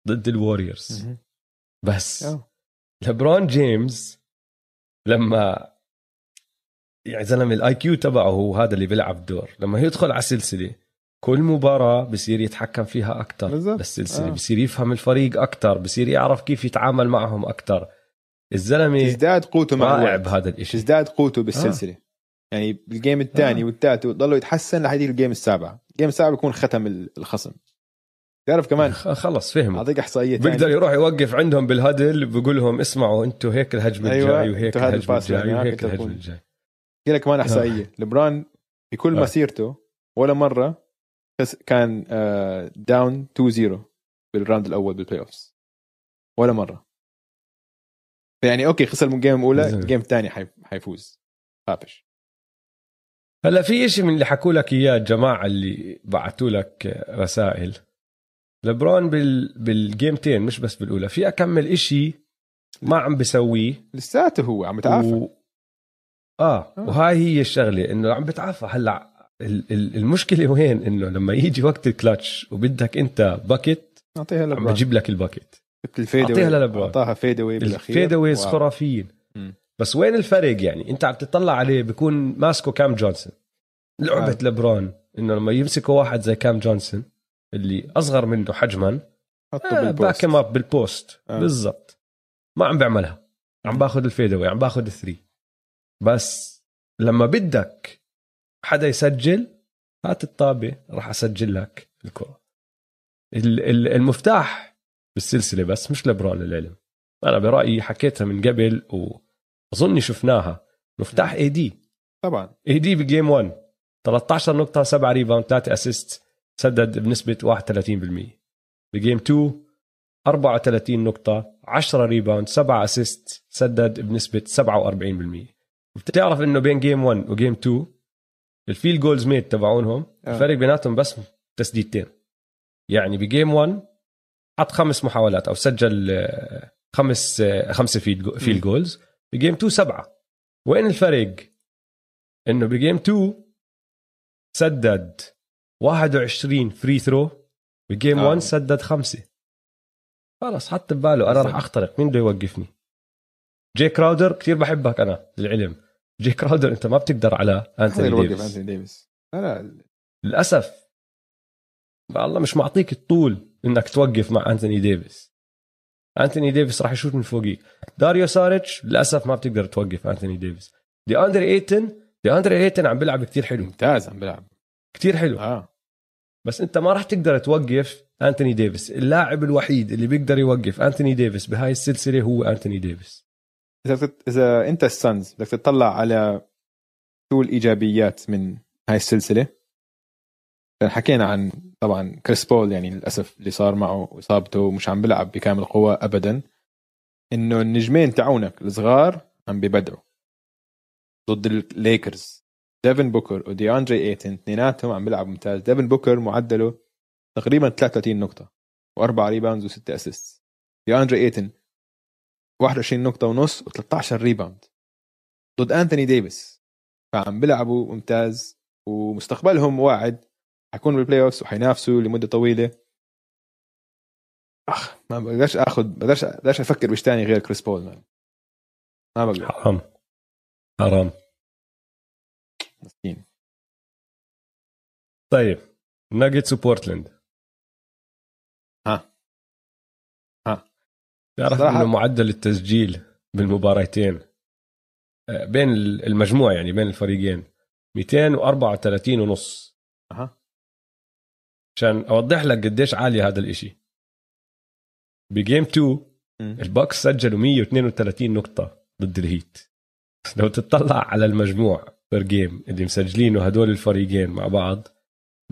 ضد الوريورز. بس آه. لبرون جيمس لما يعني زلمة ال IQ تبعه هو هذا اللي بيلعب دور لما يدخل على سلسله كل مباراة بصير يتحكم فيها أكتر. بالسلسلة آه. آه. بصير يفهم الفريق أكتر بصير يعرف كيف يتعامل معهم أكتر الزلمة تزداد قوته مع الوقت بهذا الإشي تزداد قوته بالسلسلة يعني بال game الثاني آه. والثالث وتضلوا يتحسن لحد ال game السابعة ال game السابع بيكون ختم ال- الخصم تعرف كمان؟ خلص فهم أعطيك إحصائية بيقدر يروح يوقف عندهم بال huddle بقول لهم اسمعوا أنتم هيك الهجمة أيوة، الجاي وهيك هذا الهجمة ال pass الجاي يعني، وهيك تكون. الجاي. لك كمان إحصائية. لبرون بكل آه. مسيرته ولا مرة كان down 2 0 بال round الأول بال playoffs ولا مرة. يعني okay خسر من ال game الأولى. ال game الثاني حي- حيفوز. خافش. هلا في إشي من اللي حكوا لك إياه الجماعة اللي بعثوا لك رسائل. لبرون بال بال game تين مش بس بالأولى في أكمل إشي ما عم بسويه لساته هو عم يتعافى و... آه. آه. وهاي هي الشغلة إنه عم بتعافى هلأ ال- ال- المشكلة وين إنه لما يجي وقت الكلتش وبدك أنت bucket أعطيها عم لبرون بجيب لك ال bucket ال fade أعطيها للبرون. أعطاها fadeaway بالأخير ال fadeaways wow. خرافيين. بس وين الفرق يعني أنت عم تطلع عليه بيكون ماسكه كام جونسون لعبة آه. لبرون إنه لما يمسكه واحد زي كام جونسون اللي أصغر منه حجما حطه آه بال post. back up بال post. آه. بالضبط. ما عم بعملها. عم باخذ ال fadeaway عم باخذ ال three بس لما بدك حدا يسجل هات الطابة راح أسجل لك الكرة. ال- ال- المفتاح بالسلسلة بس مش لبرون للعلم أنا برأيي حكيتها من قبل واظني شفناها. مفتاح AD طبعا. AD ب game 1 13 نقطة 7 rebound 3 assist سدد بنسبة 31% ب game 2 34 نقطة 10 rebound 7 assist سدد بنسبة 47% وبتعرف إنه بين game 1 و game 2 ال field goals made تبعونهم آه. الفرق بيناتهم بس تسديدتين. يعني ب game 1 حط خمس محاولات أو سجل آه، خمس خمسه field field goals ب game 2 سبعة. وين الفرق؟ إنه ب game 2 سدد 21 free throw ب game آه. 1 سدد خمسة. خلص حط بباله. أنا راح أخترق. مين بده يوقفني؟ جي كراودر. كثير بحبك أنا للعلم جي كراودر أنت ما بتقدر على أنتوني ديفيس. أنتوني ديفيس. لا لا. للأسف. الله مش معطيك الطول إنك توقف مع أنتوني ديفيس. أنتوني ديفيس راح يشوت من فوقيك داريو ساريتش للأسف ما بتقدر توقف أنتوني ديفيس. دي اندري إيتن. دي اندري إيتن عم بيلعب كتير حلو. ممتاز عم بيلعب. كتير حلو. آه. بس أنت ما راح تقدر توقف أنتوني ديفيس. اللاعب الوحيد اللي بيقدر يوقف أنتوني ديفيس بهاي السلسلة هو أنتوني ديفيس. إذا إذا أنت السانز بدك تطلع على شو الإيجابيات من هاي السلسلة؟ حكينا عن طبعا كريس بول يعني للأسف اللي صار معه واصابته مش عم بيلعب بكامل قوة ابدا. إنه النجمين تاعونك الصغار عم ببدعوا ضد الليكرز ديفن بوكر ودي أندري إيتن اثنيناتهم عم بيلعبوا ممتاز. ديفن بوكر معدله تقريبا 33 نقطة واربع rebounds وستة assist دي أندري إيتن 21 نقطة ونص و13 rebound ضد أنتوني ديفيس فعم بيلعبوا ممتاز ومستقبلهم واعد. حيكونوا بال playoffs وحينافسوا لمدة طويلة. أخ ما بقدرش آخذ بقدرش بقدرش أفكر بش تاني غير كريس بول. ما بقدر. حرام. حرام. مسكين طيب ناجتس وبورتلاند ها. ها. تعرف إنه معدل التسجيل بالمباراتين آه، بين المجموع يعني بين الفريقين 234 ونص أها عشان أوضح لك قديش عالي هذا الإشي ب game 2 مم. البوكس سجلوا 132 نقطة ضد الهيت لو تطلع على المجموع per game اللي مسجلينه هدول الفريقين مع بعض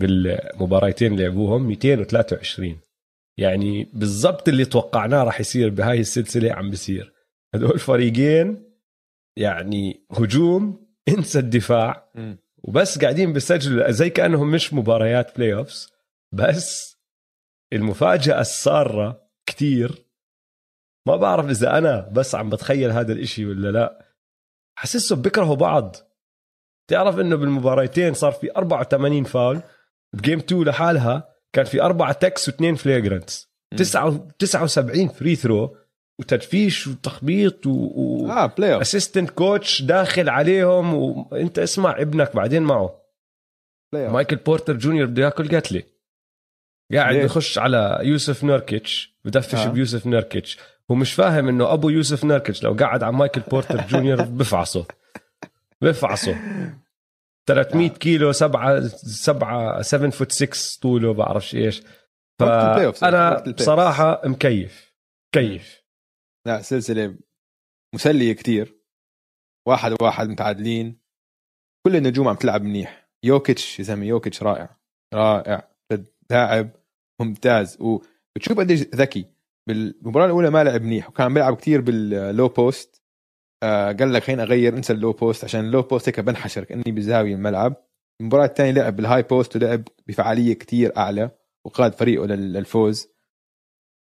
بالمباراتين اللي لعبوهم 223 يعني بالضبط اللي توقعناه راح يصير بهاي السلسلة عم بيصير. هدول الفريقين يعني هجوم انسى الدفاع. وبس قاعدين بيسجلوا زي كأنهم مش مباريات playoffs بس المفاجأة السارة كتير. ما بعرف إذا أنا بس عم بتخيل هذا الإشي ولا لا. حاسسهم بيكرهوا بعض. تعرف إنه بالمباراتين صار في 84 foul ب game 2 لحالها كان في أربعة techs واثنين flagrants مم. 79 free throw وتدفيش وتخبيط و... و... آه playoff assistant coach داخل عليهم وانت اسمع ابنك بعدين معه. بلاي مايكل بورتر جونيور بده ياكل قتلة. قاعد؟ بخش على يوسف نوركيتش بدفش آه. بيوسف نوركيتش هو مش فاهم إنه أبو يوسف نوركيتش لو قعد على مايكل بورتر جونيور بفعصه. بفعصه 300 كيلو سبعة سبعة 7 foot 6 طوله بعرفش إيش. فأنا. بصراحة مكيف كيف لا سلسلة مسلية كتير. واحد واحد متعادلين. كل النجوم عم تلعب منيح. يوكيتش يا زلمة يوكيتش رائع. رائع. لاعب ممتاز. وبتشوف قديش ذكي. بالمباراة الأولى ما لعب منيح وكان بيلعب كتير بال low post. آه قال لك خليني أغير انسى ال low post عشان ال low post هيك بنحشر كأني بزاوية الملعب. المباراة الثانية لعب بال high post ولعب بفعالية كتير أعلى وقاد فريقه لل- للفوز.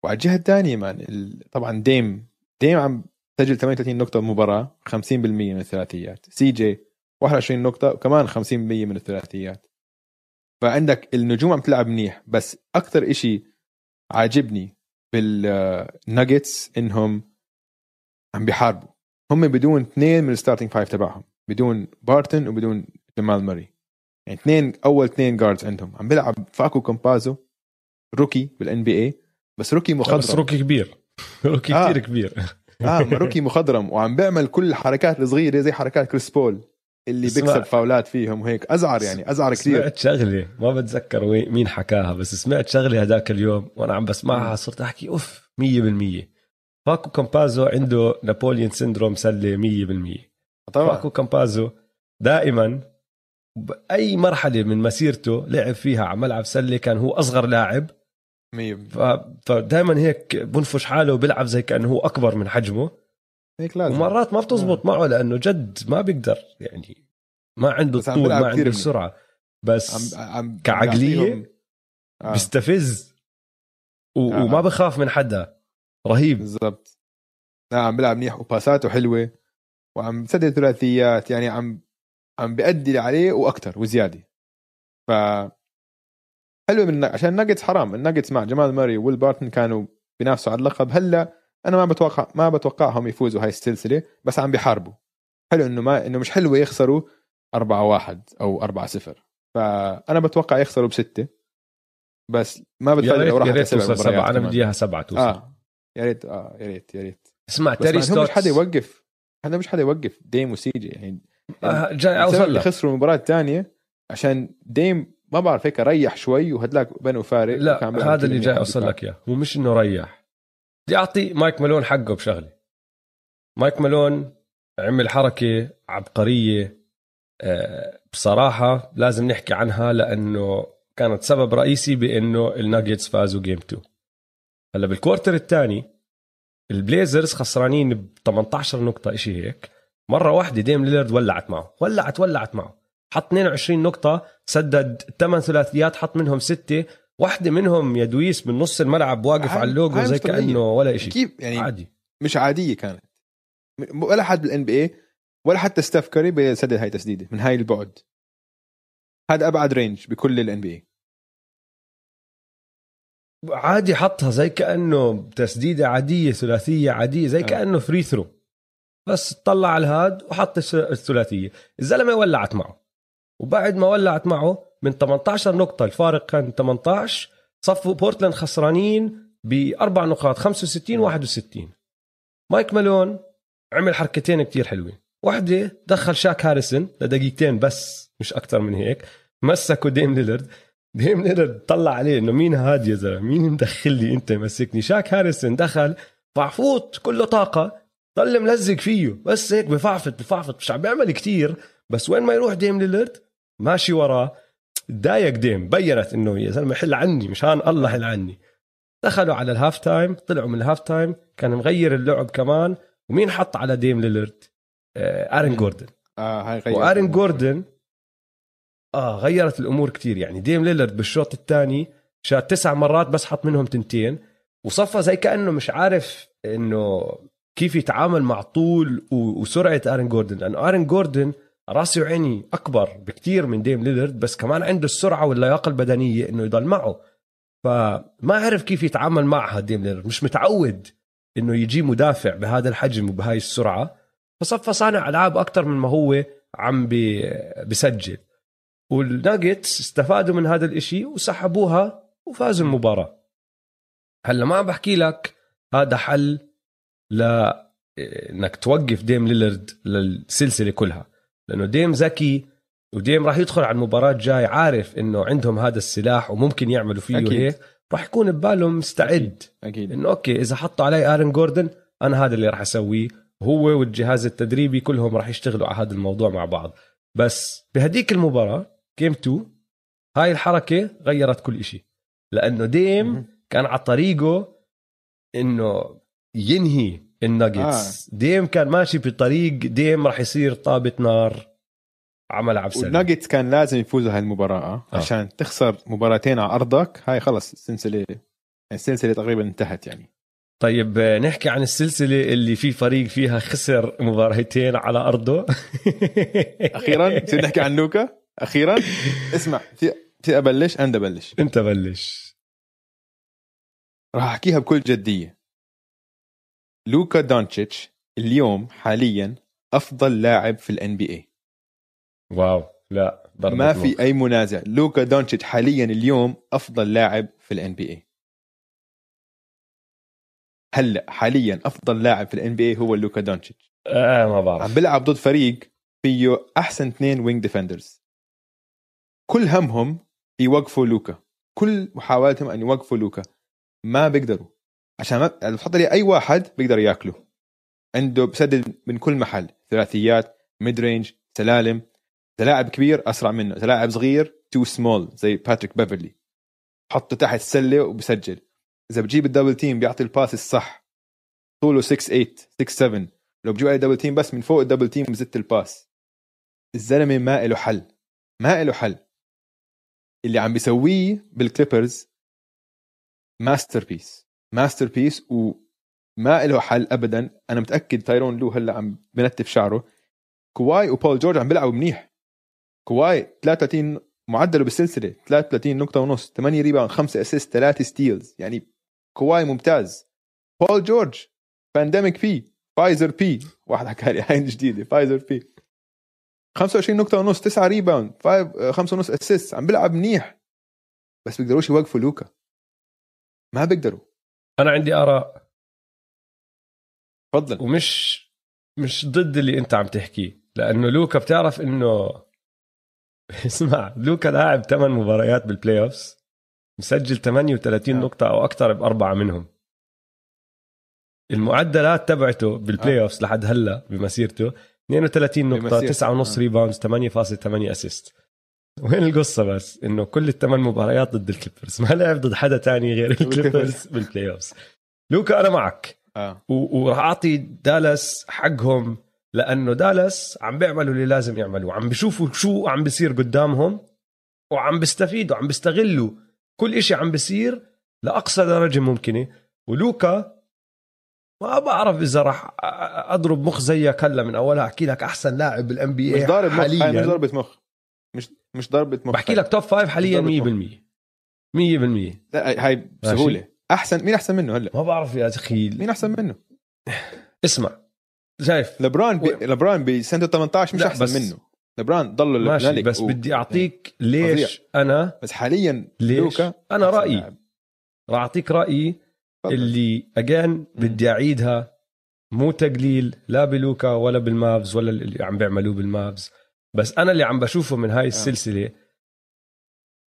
وعلى الجهة الثانية مان طبعا ديم ديم عم سجل 38 نقطة بمباراه 50% من الثلاثيات. سي جي 21 نقطة وكمان 50% من الثلاثيات. فعندك النجوم عم تلعب منيح بس أكثر إشي عاجبني بالناجتس إنهم عم بيحاربوا. هم بدون اثنين من ال starting five تبعهم. بدون بارتن وبدون جمال ماري يعني اثنين أول اثنين guards عندهم. عم بيلعب فاكو كومبازو rookie بال NBA بس rookie بس مخضرم. روكي كبير. روكي آه. كثير كبير. آه rookie مخضرم. وعم بيعمل كل الحركات الصغيرة زي حركات كريس بول اللي. بيكسب فاولات فيهم وهيك. أزعر يعني أزعر كثير. سمعت شغلة ما بتذكر مين حكاها بس سمعت شغلة هذاك اليوم وأنا عم بسمعها صرت أحكي أوف 100% فاكو كامبازو عنده Napoleon syndrome سلة 100% طبعا. فاكو كامبازو دائما بأي مرحلة من مسيرته لعب فيها على ملعب سلة كان هو أصغر لاعب. 100% ف... فدائما هيك بنفش حاله وبيلعب زي كأنه هو أكبر من حجمه. هيك لازم. ومرات ما بتزبط معه لأنه جد ما بيقدر يعني ما عنده الطول ما عنده. السرعة. بس عم عم؟ بيعطيهم- آه. بيستفز. و... آه. وما بخاف من حدا. رهيب. بالضبط. لا عم بيلعب منيح وباساته حلوة وعم بسدد ثلاثيات يعني عم عم بيأدي اللي عليه وأكثر وزيادة. ف حلوة من عشان الناجتس حرام الناجتس مع جمال ماري ويل بارتن كانوا بينافسوا على اللقب. هلأ أنا ما بتوقع ما بتوقعهم يفوزوا هاي السلسلة بس عم بيحاربوا. حلو إنه ما إنه مش حلوة يخسروا 4 1 أو 4 0 فأنا بتوقع يخسروا بستة بس ما بتفرق لو توصل سبعة. أنا. بدي إياها سبعة توصل. آه. يا ريت آه يا ريت يا ريت. اسمع تيري هو مش حدا ستوتس يوقف أنا مش حدا يوقف ديم وسي جي يعني آه جاي السبب أوصل لك. خسروا المباراه الثانية عشان ديم ما بعرف هيك ريح شوي وهدلاك بينه فارق لا هذا اللي جاي أوصل. لك إياه. هو مش إنه ريح. بدي أعطي مايك مالون حقه بشغله مايك مالون عمل حركة عبقرية آه، بصراحة لازم نحكي عنها لأنه كانت سبب رئيسي بأنه الناجتس فازوا game 2 هلا بال quarter الثاني ال Blazers خسرانين ب 18 نقطة شيء هيك. مرة واحدة ديم ليلرد ولعت معه ولعت ولعت معه. حط 22 نقطة سدد 8 ثلاثيات حط منهم ستة. واحدة منهم يا دويس من نص الملعب واقف هاي- على اللوجو زي. كأنه ولا شيء كيف يعني عادي. مش عادية كانت. ولا حد بال NBA ولا حتى ستيف كاري بيسدد هاي تسديدة من هاي البعد. هذا أبعد range بكل ال NBA عادي حطها زي كأنه تسديدة عادية ثلاثية عادية زي آه. كأنه free throw بس طلع على الهاد وحط الثلاثية. الزلمة ولعت معه. وبعد ما ولعت معه من 18 نقطة الفارق كان 18 صفوا بورتلاند خسرانين بأربع نقاط 65 61 مايك مالون عمل حركتين كتير حلوين. واحدة دخل شاك هاريسون لدقيقتين بس مش أكتر من هيك مسكوا ديم ليلرد ديم ليلرد طلع عليه إنه مين هاد يا زلمة؟ مين مدخل لي أنت مسكني شاك هاريسون دخل فعفوت كله طاقة ضل ملزق فيه. بس هيك بفعفط بفعفط مش عم بيعمل كتير بس وين ما يروح ديم ليلرد ماشي وراه. تضايق ديم بينت إنه يا زلمة حل عني مشان الله حل عني. دخلوا على ال halftime طلعوا من ال halftime كان مغير اللعب كمان. ومين حط على ديم ليلرد آه آرن. جوردن. آه هاي غير وآرن جوردن آه غيرت الأمور كتير يعني. ديم ليلرد بالشوط الثاني شات تسع مرات بس حط منهم تنتين وصفى زي كأنه مش عارف إنه كيف يتعامل مع طول وسرعة آرن جوردن. لأنه آرن جوردن راسي وعيني أكبر بكتير من ديم ليلرد بس كمان عنده السرعة واللياقة البدنية إنه يضل معه. فما عرف كيف يتعامل معها ديم ليلرد. مش متعود إنه يجي مدافع بهذا الحجم وبهاي السرعة. فصفى صانع ألعاب أكثر من ما هو عم بسجل. والناجتس استفادوا من هذا الإشي وسحبوها وفازوا المباراة. هلأ ما عم بحكي لك هذا حل ل إنك توقف ديم ليلرد للسلسلة كلها. لأنه ديم ذكي وديم راح يدخل على المباراة الجاي عارف إنه عندهم هذا السلاح وممكن يعملوا فيه أكيد. هيك راح يكون بباله مستعد. أكيد. إنه okay إذا حطوا علي آرن جوردن أنا هذا اللي راح أسويه. هو والجهاز التدريبي كلهم راح يشتغلوا على هذا الموضوع مع بعض. بس بهديك المباراة game 2 هاي الحركة غيرت كل شيء لأنه ديم. كان على طريقه إنه ينهي الناجتس آه. ديم كان ماشي بطريق ديم راح يصير طابه نار عمل عبسل والناجتس كان لازم يفوزوا هاي المباراة آه. عشان تخسر مباراتين على أرضك هاي خلص السلسلة السلسلة تقريبا انتهت يعني. طيب آه، نحكي عن السلسلة اللي في فريق فيها خسر مباراتين على أرضه. أخيرا بصير نحكي عن لوكا؟ أخيرا اسمع في في أبلش أنا أبلش. أنت بلش. راح أحكيها بكل جدية. لوكا دونتشيتش اليوم حاليا أفضل لاعب في ال NBA wow لا ما. في أي منازع. لوكا دونتشيتش حاليا اليوم أفضل لاعب في ال NBA هلأ حاليا أفضل لاعب في ال NBA هو لوكا دونتشيتش. آه ما بعرف. عم بيلعب ضد فريق فيه أحسن اثنين wing defenders كل همهم يوقفوا لوكا. كل محاولتهم أن يوقفوا لوكا. ما بيقدروا. عشان ما يعني بتحط عليه أي واحد بيقدر ياكله. عنده بسدد من كل محل. ثلاثيات mid range سلالم. إذا لاعب كبير أسرع منه. إذا لاعب صغير too small زي باتريك بيفرلي حطه تحت السلة وبسجل. إذا بجيب ال double team بيعطي ال pass الصح. طوله 6 8 6 7 لو بجيب عليه double team بس من فوق ال double team بزت ال pass الزلمة ما له حل. ما له حل. اللي عم بيسويه بال Clippers masterpiece masterpiece وما له حل ابدا. أنا متأكد تايرون لو هلأ عم بنتف شعره. كواي وبول جورج عم بيلعبوا منيح. كواي 33 معدله بالسلسلة. 33 نقطة ونص. 8 rebound 5 assist 3 steals. يعني كواي ممتاز. بول جورج Pandemic P Pfizer P. واحد حكى لي هاي جديدة Pfizer P. 25 نقطة ونص 9 rebound 5 5 ونص assist عم بيلعب منيح. بس بيقدروش يوقفوا لوكا. ما بيقدروا. أنا عندي آراء. تفضل. ومش مش ضد اللي أنت عم تحكيه لأنه لوكا بتعرف إنه اسمع لوكا لاعب 8 مباريات بال playoffs مسجل 38 آه. نقطة أو أكثر بأربعة منهم. المعدلات تبعته بال playoffs لحد هلأ بمسيرته 32 نقطة بمسيرته. 9 ونص آه. rebound 8.8 assist وين القصة بس؟ إنه كل الثمان مباريات ضد الكليبرز. ما لعب ضد حدا تاني غير الكليبرز. بال playoffs لوكا أنا معك. و- وراح أعطي دالاس حقهم لأنه دالاس عم بيعملوا اللي لازم يعملوا عم بيشوفوا شو عم بيصير قدامهم وعم بيستفيدوا عم بيستغلوا. كل إشي عم بيصير لأقصى درجة ممكنة. ولوكا ما بعرف إذا راح أضرب مخ زيك هلا من أولها. أحكي لك أحسن لاعب بال NBA مش ضارب مخ مش حاليا. ضربة مخ. مش مش ضربة مخ. بحكي لك top five حاليا مش ضربة 100% لا هاي بسهولة. أحسن مين أحسن منه هلأ؟ ما بعرف يا أخي. مين أحسن منه؟ اسمع. شايف. ليبرون بي... ليبرون بسنه 18 مش أحسن بس- منه. ليبرون ضل ماشي بس و- بدي أعطيك ليش أنا بس حاليا ليش لوكا أنا رأيي. راح أعطيك رأيي. اللي again بدي أعيدها مو تقليل لا بلوكا ولا بالمافز ولا اللي عم بيعملوه بالمافز. بس أنا اللي عم بشوفه من هاي السلسلة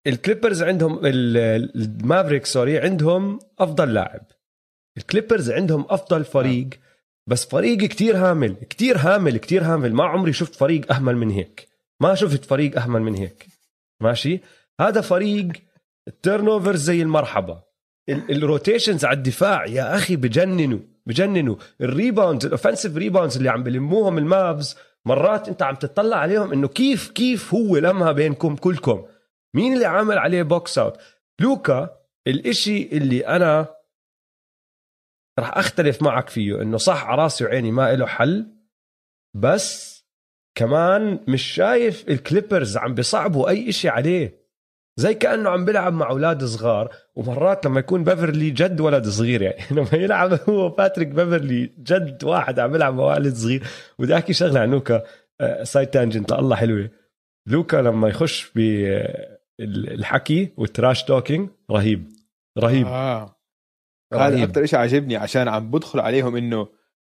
الكليبرز عندهم ال- المافريك sorry عندهم أفضل لاعب. الكليبرز عندهم أفضل فريق بس فريق كتير هامل كتير هامل كتير هامل. ما عمري شفت فريق أهمل من هيك. ما شفت فريق أهمل من هيك. ماشي؟ هذا فريق ال turnovers زي المرحبا. ال rotations على الدفاع. يا أخي بجننوا بجننوا. ال rebounds ال offensive rebounds اللي عم بلموهم المافز مرات أنت عم تطلع عليهم إنه كيف كيف هو لمها بينكم كلكم. مين اللي عامل عليه box out لوكا الإشي اللي أنا راح أختلف معك فيه إنه صح على راسي وعيني ما له حل بس كمان مش شايف الكليبرز عم بيصعبوا أي إشي عليه. زي كأنه عم بيلعب مع أولاد صغار ومرات لما يكون بيفرلي جد ولد صغير يعني لما يلعب هو باتريك بيفرلي جد واحد عم بيلعب مع ولد صغير. بدي أحكي شغلة عن لوكا. side tangent الله حلوة. لوكا لما يخش بالحكي وال trash talking رهيب. رهيب. آه. هذا أكثر شيء عجبني عشان عم بدخل عليهم إنه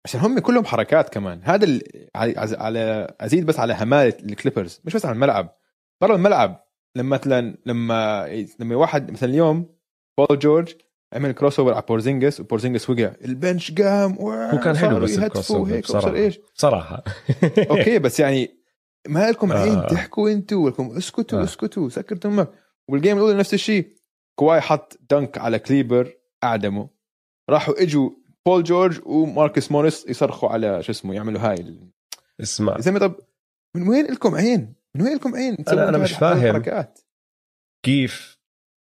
عشان هم كلهم حركات كمان. هذا على أزيد بس على همالة الكليبرز مش بس على الملعب. برا الملعب. لما مثلا لما لما واحد مثلا اليوم بول جورج عمل crossover على بورزينجس وبورزينجس وقع. ال bench قام هو كان حلو بس ال cross إيش. صراحة. okay بس يعني ما لكم عين آه. تحكوا أنتوا لكم اسكتوا آه. اسكتوا سكر تمك وال game الأولى نفس الشيء. كواي حط dunk على كليبر أعدمه. راحوا إجوا بول جورج وماركوس موريس يصرخوا على شو اسمه يعملوا هاي ال- اسمع. يا زلمه طب من وين لكم عين؟ من وين لكم عين؟ تسووا أنا مش فاهم. الحركات كيف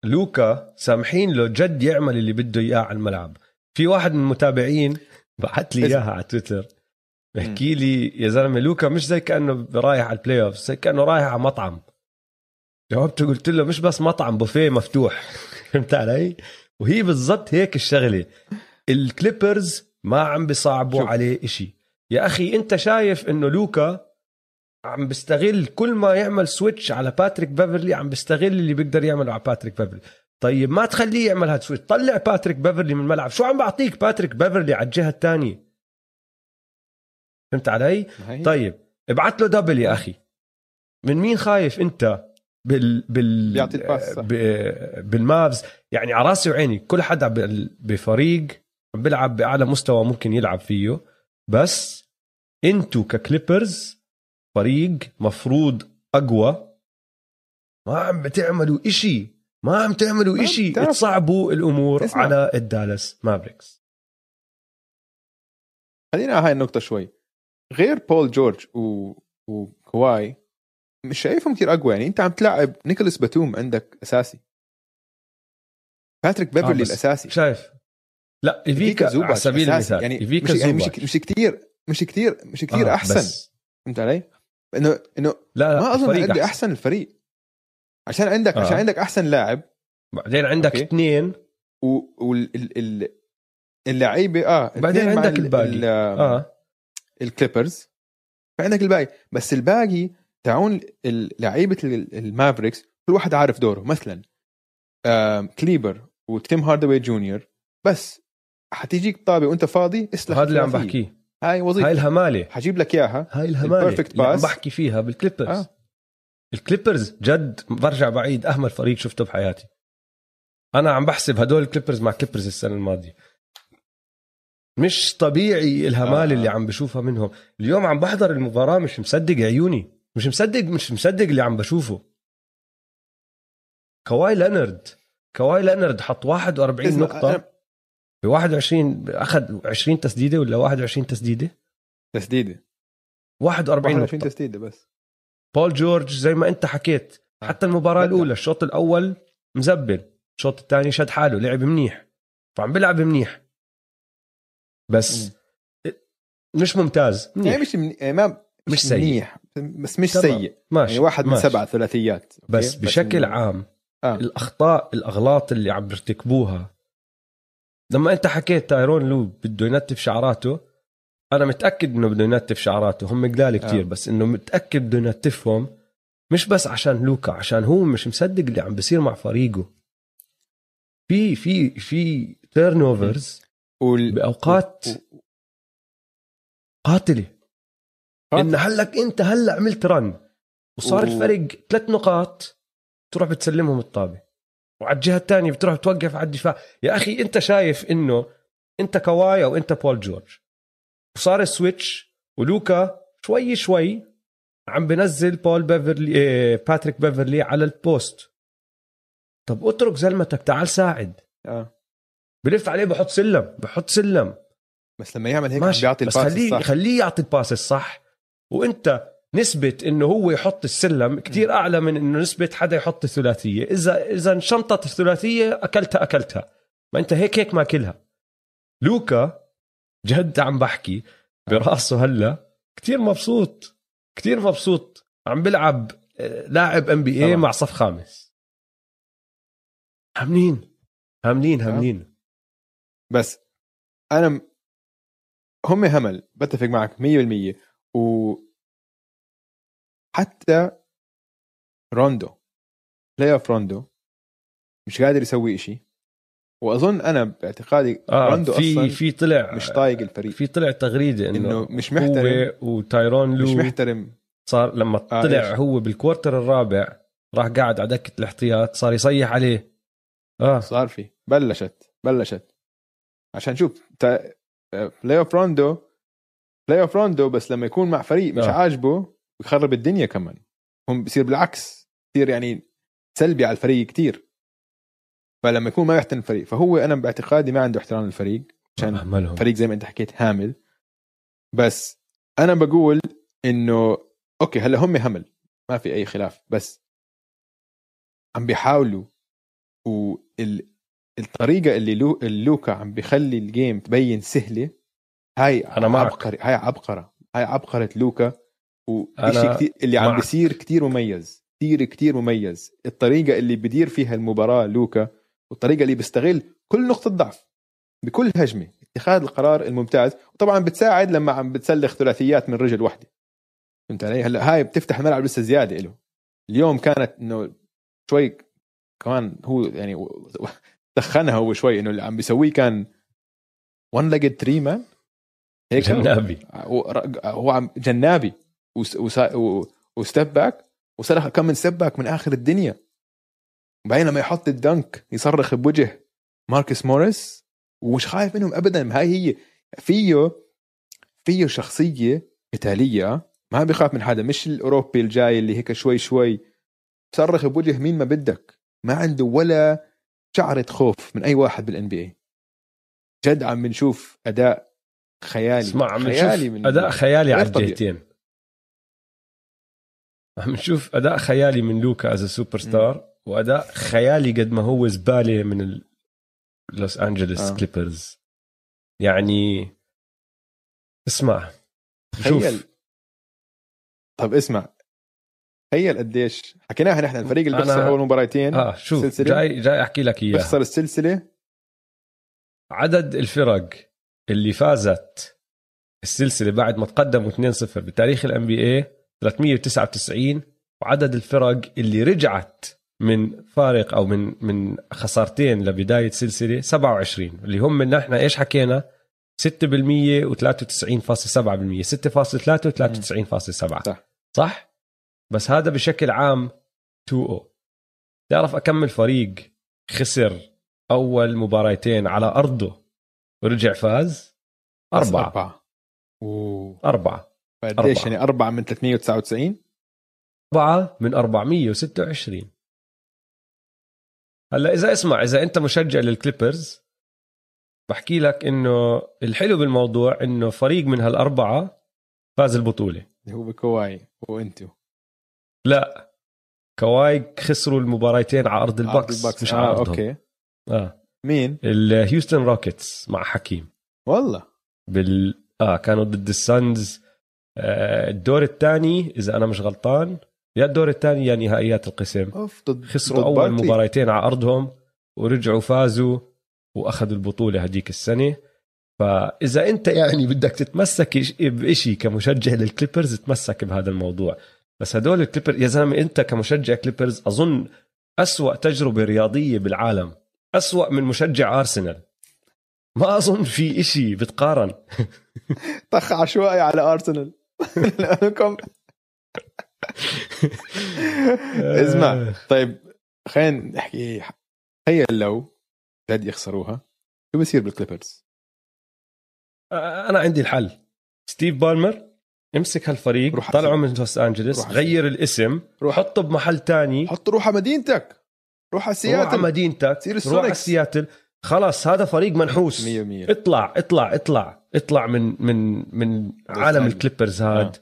لوكا سامحين له جد يعمل اللي بده إياه على الملعب في واحد من المتابعين بعت لي. إياها على تويتر بحكي لي يا زلمة لوكا مش زي كأنه رايح على ال playoff زي كأنه رايح على مطعم جاوبته قلت له مش بس مطعم بوفيه مفتوح فهمت علي وهي بالضبط هيك الشغلة الكليبرز ما عم بيصعبوا. عليه إشي يا أخي أنت شايف إنه لوكا عم بيستغل كل ما يعمل switch على باتريك بيفرلي عم بيستغل اللي بيقدر يعمله على باتريك بيفرلي طيب ما تخليه يعمل هاد switch طلع باتريك بيفرلي من الملعب. شو عم بعطيك باتريك بيفرلي على الجهة الثانية؟ فهمت علي؟ هي؟ طيب ابعت له double يا أخي. من مين خايف أنت بال بال بيعطي ال pass،. ب- بالمافز يعني على راسي وعيني كل حدا بفريق عم بيلعب بأعلى مستوى ممكن يلعب فيه. بس انتو ككليبرز فريق مفروض أقوى ما عم بتعملوا إشي ما عم تعملوا إشي. تصعبوا الأمور اسمع. على الدالاس مافريكس خلينا على هاي النقطة شوي غير بول جورج و... وكواي مش شايفهم كثير أقوى يعني أنت عم تلعب نيكولاس باتوم عندك أساسي باتريك بيفرلي آه، الأساسي شايف لا إيفيكا على سبيل. المثال يعني إيفيكا مش يعني مش. مش كثير مش كثير مش كثير آه، أحسن بس فهمت علي؟ إنه إنه لا لا ما أظن عندي أحسن. أحسن الفريق عشان عندك آه. عشان عندك أحسن لاعب بعدين عندك okay. اثنين واللعيبه آه بعدين عندك ال- الباقي. ال- آه الكليبرز فعندك الباقي بس الباقي تاعون لعيبة ال- المافريكس كل واحد عارف دوره مثلا آم، كليبر وتيم هاردوي جونيور بس حتيجيك طابه وأنت فاضي اسلخ هذا اللي عم. بحكيه هاي هاي وظيفه الهمالة. حجيب لك إياها. هاي الهمالة. ال perfect اللي عم باس. بحكي فيها بال Clippers. آه. ال Clippers جد برجع بعيد أهمل فريق شفته بحياتي. أنا عم بحسب هدول ال Clippers مع Clippers السنة الماضية. مش طبيعي الهمال آه. اللي عم بشوفها منهم. اليوم عم بحضر المباراة مش مصدق عيوني. مش مصدق مش مصدق اللي عم بشوفه. كواي لينارد كواي لينارد حط 41 اسمع، نقطة. أنا- ب 21 أخذ 20 تسديدة ولا 21 تسديدة تسديدة 41 21 نقطة تسديدة بس بول جورج زي ما انت حكيت حتى المباراة بدع. الأولى الشوط الأول مزبل الشوط الثاني شد حاله لعب منيح فعم بيلعب منيح بس مش ممتاز منيح. يعني مش من... يعني ما مش مش سيء. منيح بس مش تمام. سيء ماشي يعني واحد من ماشي. سبع ثلاثيات؟ بس بشكل إنه عام آه. الأخطاء الأغلاط اللي عم بيرتكبوها لما انت حكيت تايرون لو بده ينتف شعراته أنا متأكد إنه بده ينتف شعراته. هم قلال كتير آه. بس إنه متأكد بده ينتفهم مش بس عشان لوكا عشان هو مش مصدق اللي عم بيصير مع فريقه. في في في turnovers وال... بأوقات و- قاتلة. قاتل. ان هلك أنت هلأ عملت run وصار و- الفرق ثلاث نقاط تروح بتسلمهم الطابة. وعلى الجهة الثانية بتروح توقف على الدفاع. يا أخي أنت شايف إنه أنت كواي أو أنت بول جورج وصار ال switch ولوكا شوي شوي عم بنزل بول بيفرلي إيه باتريك بيفرلي على ال post. طب اترك زلمتك تعال ساعد. آه. بلف عليه بحط سلم بحط سلم. بس لما يعمل هيك ماشي. بيعطي بس ال pass خليه الصح. خليه يعطي ال pass الصح. وأنت نسبة إنه هو يحط السلم كتير أعلى من إنه نسبة حدا يحط الثلاثية. اذا إذا انشنطت الثلاثية اكلتها أكلتها. ما أنت هيك هيك ماكلها. لوكا جد عم بحكي براسه هلا كتير مبسوط. كتير مبسوط. عم بلعب آه، لاعب NBA. مع صف خامس. هاملين هاملين هاملين بس أنا هم همل. بتفق معك 100% و حتى روندو playoff Rondo مش قادر يسوي إشي. وأظن أنا باعتقادي آه روندو في أصلا في طلع مش طايق الفريق. في طلع تغريدة إنه, إنه مش محترم. هو وتايرون لو مش محترم. صار لما آه، طلع إيش؟ هو بال quarter الرابع راح قاعد على دكة الاحتياط صار يصيح عليه. آه. صار في بلشت بلشت. عشان شوف تا... playoff Rondo playoff Rondo بس لما يكون مع فريق مش آه. عاجبه بيخرب الدنيا كمان. هم بصير بالعكس كثير يعني سلبي على الفريق كتير. فلما يكون ما يحترم الفريق فهو أنا باعتقادي ما عنده احترام للفريق عشان فريق زي ما أنت حكيت هامل. بس أنا بقول إنه okay هلأ هم همل ما في أي خلاف بس عم بيحاولوا والطريقة اللي لو اللوكا عم بيخلي ال game تبين سهلة هاي أنا معك. عبقري هاي عبقرة هاي عبقرة لوكا. أنا وشيء كتير اللي عم. بيصير كتير مميز كتير كتير مميز. الطريقة اللي بدير فيها المباراة لوكا والطريقة اللي بيستغل كل نقطة ضعف بكل هجمة اتخاذ القرار الممتاز. وطبعا بتساعد لما عم بتسلخ ثلاثيات من رجل واحدة فهمت علي؟ هلأ هاي بتفتح الملعب لسه زيادة له اليوم كانت إنه شوي كمان هو يعني دخنها هو شوي إنه اللي عم بيسويه كان one legged three man هيك؟ جنابي. هو- عم جنابي. و step back وصرخ كم من step back من آخر الدنيا. وبعدين لما يحط ال dunk يصرخ بوجه ماركس موريس ومش خايف منهم ابدا. هاي هي فيه فيه شخصية قتالية ما بيخاف من حدا. مش الأوروبي الجاي اللي هيك شوي شوي صرخ بوجه مين ما بدك. ما عنده ولا شعرة خوف من أي واحد بال NBA جد عم بنشوف أداء خيالي. اسمع عم خيالي نشوف أداء خيالي على. الجهتين. عم نشوف أداء خيالي من لوكا as superstar وأداء خيالي قد ما هو زبالة من لوس انجلوس آه. Clippers يعني اسمع شوف. تخيل. طب اسمع. تخيل قديش حكيناها نحن الفريق اللي أنا- بيخسر اول مباراتين آه شوف سلسلة؟ جاي جاي أحكي لك إياها. بيخسر السلسلة. عدد الفرق اللي فازت السلسلة بعد ما تقدموا 2-0 بتاريخ ال NBA 399 وعدد الفرق اللي رجعت من فارق أو من من خسارتين لبداية سلسلة 27 اللي هم نحن إيش حكينا؟ 6% و93.7% 6.3 و93.7 صح. صح؟ بس هذا بشكل عام 2 تعرف أكمل فريق خسر أول مباراتين على أرضه ورجع فاز؟ أربعة. أربعة. أوه. أربعة. قديش. يعني؟ أربعة من 399 أربعة من 426 هلا إذا اسمع إذا أنت مشجع لل Clippers بحكي لك إنه الحلو بالموضوع إنه فريق من هالأربعة فاز البطولة. اللي هو بكواي وأنت. لا كواي خسروا المباراتين على أرض ال Bucks, ال Bucks مش على آه أرضهم. Okay. آه. مين؟ ال Houston Rockets مع حكيم. والله. بال آه كانوا ضد ال Suns. الدور الثاني إذا أنا مش غلطان يا الدور الثاني يا نهائيات القسم. ضد خسروا ضد أول باركلي. مباراتين على أرضهم ورجعوا فازوا وأخذوا البطولة هديك السنة. فإذا أنت يعني بدك تتمسك بشيء كمشجع لل Clippers تمسك بهذا الموضوع. بس هدول ال Clippers يا زلمة أنت كمشجع Clippers أظن أسوأ تجربة رياضية بالعالم أسوأ من مشجع أرسنال. ما أظن في إشي بتقارن. طخ عشوائي على أرسنال. لانكم اسمع طيب خلينا نحكي تخيل لو جد يخسروها شو بصير بال Clippers؟ أنا عندي الحل. ستيف بالمر امسك هالفريق روح طلعوا من لوس انجلوس روح غير الاسم روح. حطه بمحل تاني. حط روح على مدينتك. روح على روح على سياتل. مدينتك. روح على. سياتل. خلاص هذا فريق منحوس. 100% اطلع اطلع اطلع اطلع من من من عالم. الكليبرز هاد. آه.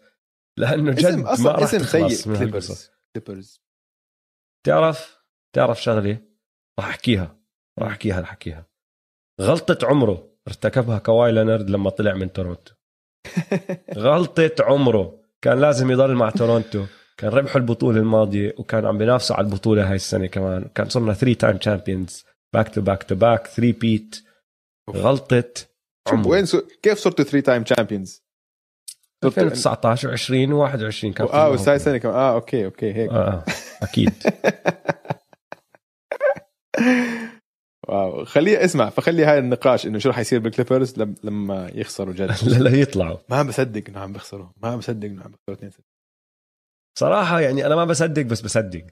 لأنه جد اسم ما أصلا راح اسم سيء. كليبرز كليبرز. تعرف تعرف شغلة راح أحكيها راح أحكيها راح أحكيها. غلطة عمره ارتكبها كواي لينارد لما طلع من تورونتو. غلطة عمره كان لازم يضل مع تورونتو. كان ربحوا البطولة الماضية وكان عم بينافسوا على البطولة هاي السنة كمان. كان صرنا 3 time champions back to back to back 3-peat غلطه وين سو... كيف صرتوا 3 time champions؟ 2019 و20 و21 كان آه بس هاي. السنة كمان. آه okay okay هيك. آه آه أكيد. wow. خليه اسمع فخلي هاي النقاش إنه شو رح يصير بالكليبرز لم... لما يخسروا جد. لا يطلعوا. ما عم بصدق إنه عم بيخسروا. ما عم بصدق إنه عم بيخسروا 2 صراحة يعني أنا ما بصدق بس بصدق.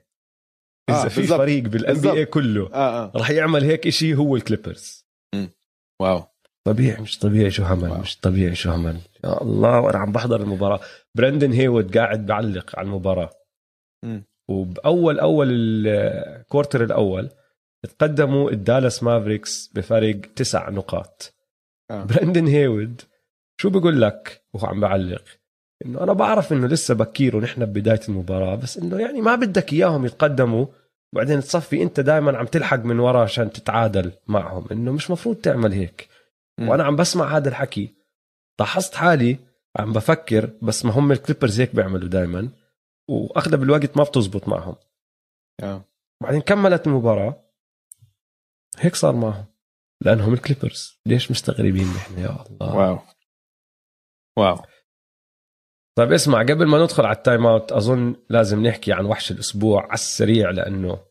إذا آه، في بالضبط. فريق بال NBA. كله آه آه راح يعمل هيك إشي هو الكليبرز wow طبيعي مش طبيعي شو عمل wow. مش طبيعي شو عمل يا الله وأنا عم بحضر المباراة برندن هيوود قاعد بعلق على المباراة مم. وبأول أول ال quarter الأول تقدموا الدالاس مافريكس بفرق تسع نقاط آه. برندن هيوود شو بقول لك وهو عم بعلق إنه أنا بعرف إنه لسه بكير ونحن ببدايه المباراة بس إنه يعني ما بدك إياهم يتقدموا وبعدين تصفي أنت دائما عم تلحق من ورا عشان تتعادل معهم إنه مش مفروض تعمل هيك. مم. وأنا عم بسمع هذا الحكي. لاحظت حالي عم بفكر بس ما هم الكليبرز هيك بيعملوا دائما واغلب الوقت ما بتزبط معهم. آه. بعدين كملت المباراة هيك صار معهم لأنهم الكليبرز. ليش مستغربين نحن؟ يا الله. wow. wow. طيب اسمع قبل ما ندخل على ال time out أظن لازم نحكي عن وحش الأسبوع على السريع لأنه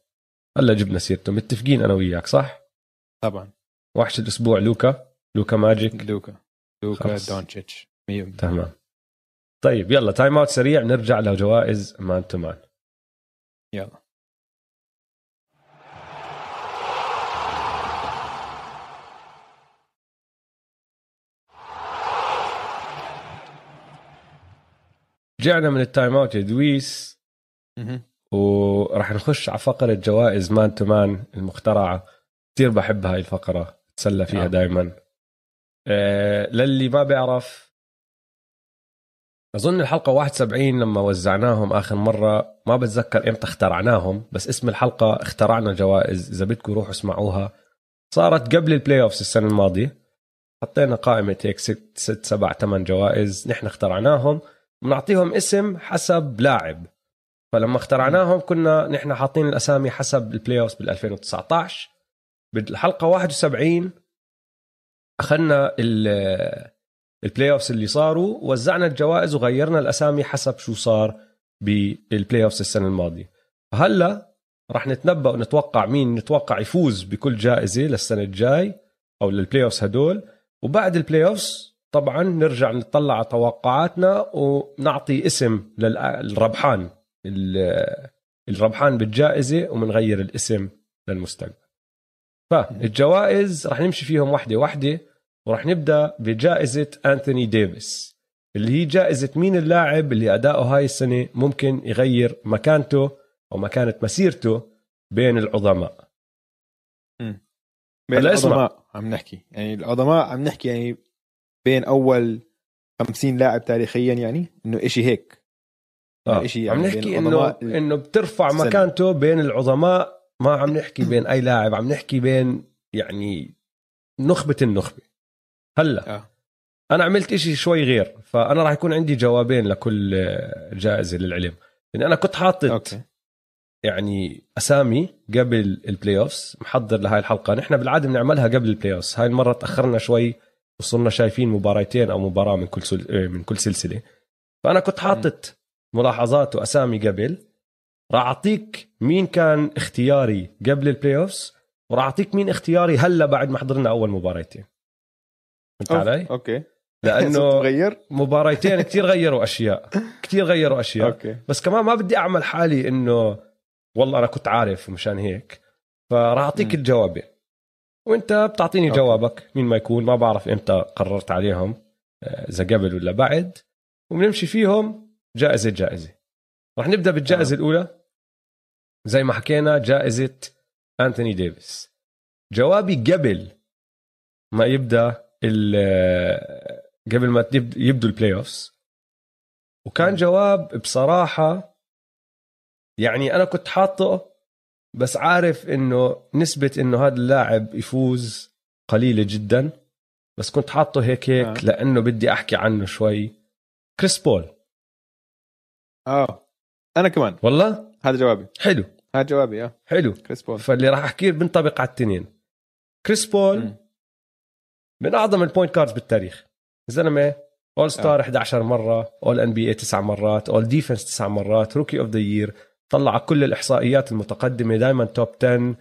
هلا جبنا سيرته. متفقين أنا وياك صح؟ طبعا. وحش الأسبوع لوكا؟ لوكا ماجيك؟ لوكا. لوكا. دونتشيتش 100% تمام. طيب يلا time out سريع نرجع لجوائز man to man. يلا. رجعنا من ال time out يا دويس. وراح نخش على فقرة جوائز man to man المخترعة. كثير بحب هاي الفقرة أتسلى فيها نعم. دائما آه للي ما بيعرف أظن الحلقة 71 لما وزعناهم آخر مرة ما بتذكر إمتى اخترعناهم بس اسم الحلقة اخترعنا جوائز. إذا بدكم روحوا اسمعوها. صارت قبل ال playoffs السنة الماضية. حطينا قائمة هيك ست, ست سبع ثمان جوائز. نحن اخترعناهم. بنعطيهم اسم حسب لاعب. فلما اخترعناهم كنا نحن حاطين الأسامي حسب ال playoff بال 2019 بالحلقة 71 أخذنا ال- ال playoffs اللي صاروا وزعنا الجوائز وغيرنا الأسامي حسب شو صار بال playoffs السنة الماضية. فهلأ راح نتنبأ ونتوقع مين نتوقع يفوز بكل جائزة للسنة الجاي أو لل playoffs هدول. وبعد ال playoffs طبعا نرجع نطلع على توقعاتنا ونعطي اسم للربحان ال- الربحان بالجائزة ومنغير الاسم للمستقبل. فالجوائز رح نمشي فيهم واحدة واحدة ورح نبدأ بجائزة انثوني ديفيس اللي هي جائزة مين اللاعب اللي أداؤه هاي السنة ممكن يغير مكانته أو مكانة مسيرته بين العظماء؟ بين اسمع. العظماء عم نحكي. يعني العظماء عم نحكي يعني بين أول 50 لاعب تاريخيا يعني؟ إنه إشي هيك. آه. إشي عم يعني نحكي بين إنه إنه بترفع. مكانته بين العظماء ما عم نحكي بين أي لاعب عم نحكي بين يعني نخبة النخبة. هلأ آه. أنا عملت إشي شوي غير فأنا راح يكون عندي جوابين لكل جائزة للعلم. يعني أنا كنت حاطط okay. يعني أسامي قبل ال playoffs محضر لهاي الحلقة. نحن بالعادة بنعملها قبل ال playoffs هاي المرة تأخرنا شوي وصرنا شايفين مباراتين أو مباراة من كل سل... إيه، من كل سلسلة. فأنا كنت حاطط ملاحظات وأسامي قبل. راح أعطيك مين كان اختياري قبل ال playoffs وراح أعطيك مين اختياري هلأ بعد ما حضرنا أول مباراتين فهمت علي؟ okay. لأنه غير مباراتين كتير غيروا أشياء. كتير غيروا أشياء. okay. بس كمان ما بدي أعمل حالي إنه والله أنا كنت عارف مشان هيك. فراح أعطيك. الجوابين. وانت بتعطيني okay. جوابك مين ما يكون ما بعرف إمتى قررت عليهم آه، إذا قبل ولا بعد وبنمشي فيهم جائزة جائزة راح نبدأ بالجائزة آه. الأولى زي ما حكينا جائزة أنتوني ديفيس جوابي قبل ما يبدأ ال- قبل ما يبدوا ال playoffs وكان. جواب بصراحة يعني أنا كنت حاطه بس عارف إنه نسبة إنه هذا اللاعب يفوز قليلة جدا. بس كنت حاطه هيك هيك آه. لأنه بدي أحكي عنه شوي. كريس بول. آه. أنا كمان. والله؟ هذا جوابي. حلو. هذا جوابي آه. حلو. كريس بول. فاللي راح أحكيه بنطبق على التنين. كريس بول مم. من أعظم ال point guards بالتاريخ. زلمة all star 11 مرة all NBA 9 مرات all defense 9 مرات rookie of the year طلع كل الإحصائيات المتقدمة دائما top 10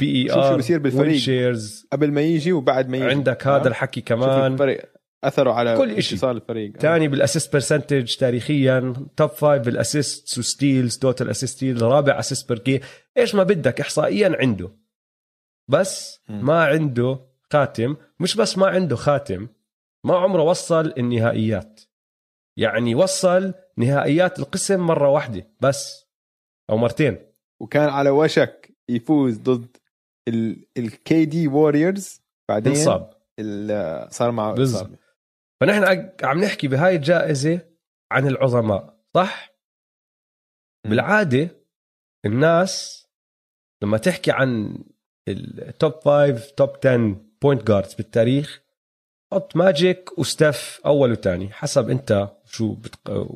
بي اي شوف شو ار بصير بالفريق. شيرز قبل ما يجي وبعد ما يجي عندك آه. هذا الحكي شوف كمان الفرق أثره على كل إشي. اتصال الفريق آه. ثاني بالاسيست برسنتج تاريخيا توب فايف بالاسيست وستيلز توتال اسيست رابع اسيست بير جيم إيش ما بدك احصائيا عنده بس مم. ما عنده خاتم مش بس ما عنده خاتم ما عمره وصل النهائيات يعني وصل نهائيات القسم مرة واحدة بس أو مرتين وكان على وشك يفوز ضد الكي دي ووريرز بعدين انصاب صار معه بالضبط. فنحن عم نحكي بهاي الجائزة عن العظماء صح؟ مم. بالعادة الناس لما تحكي عن ال top 5 top 10 point guards بالتاريخ حط ماجيك وستيف أول وثاني حسب أنت شو بتق...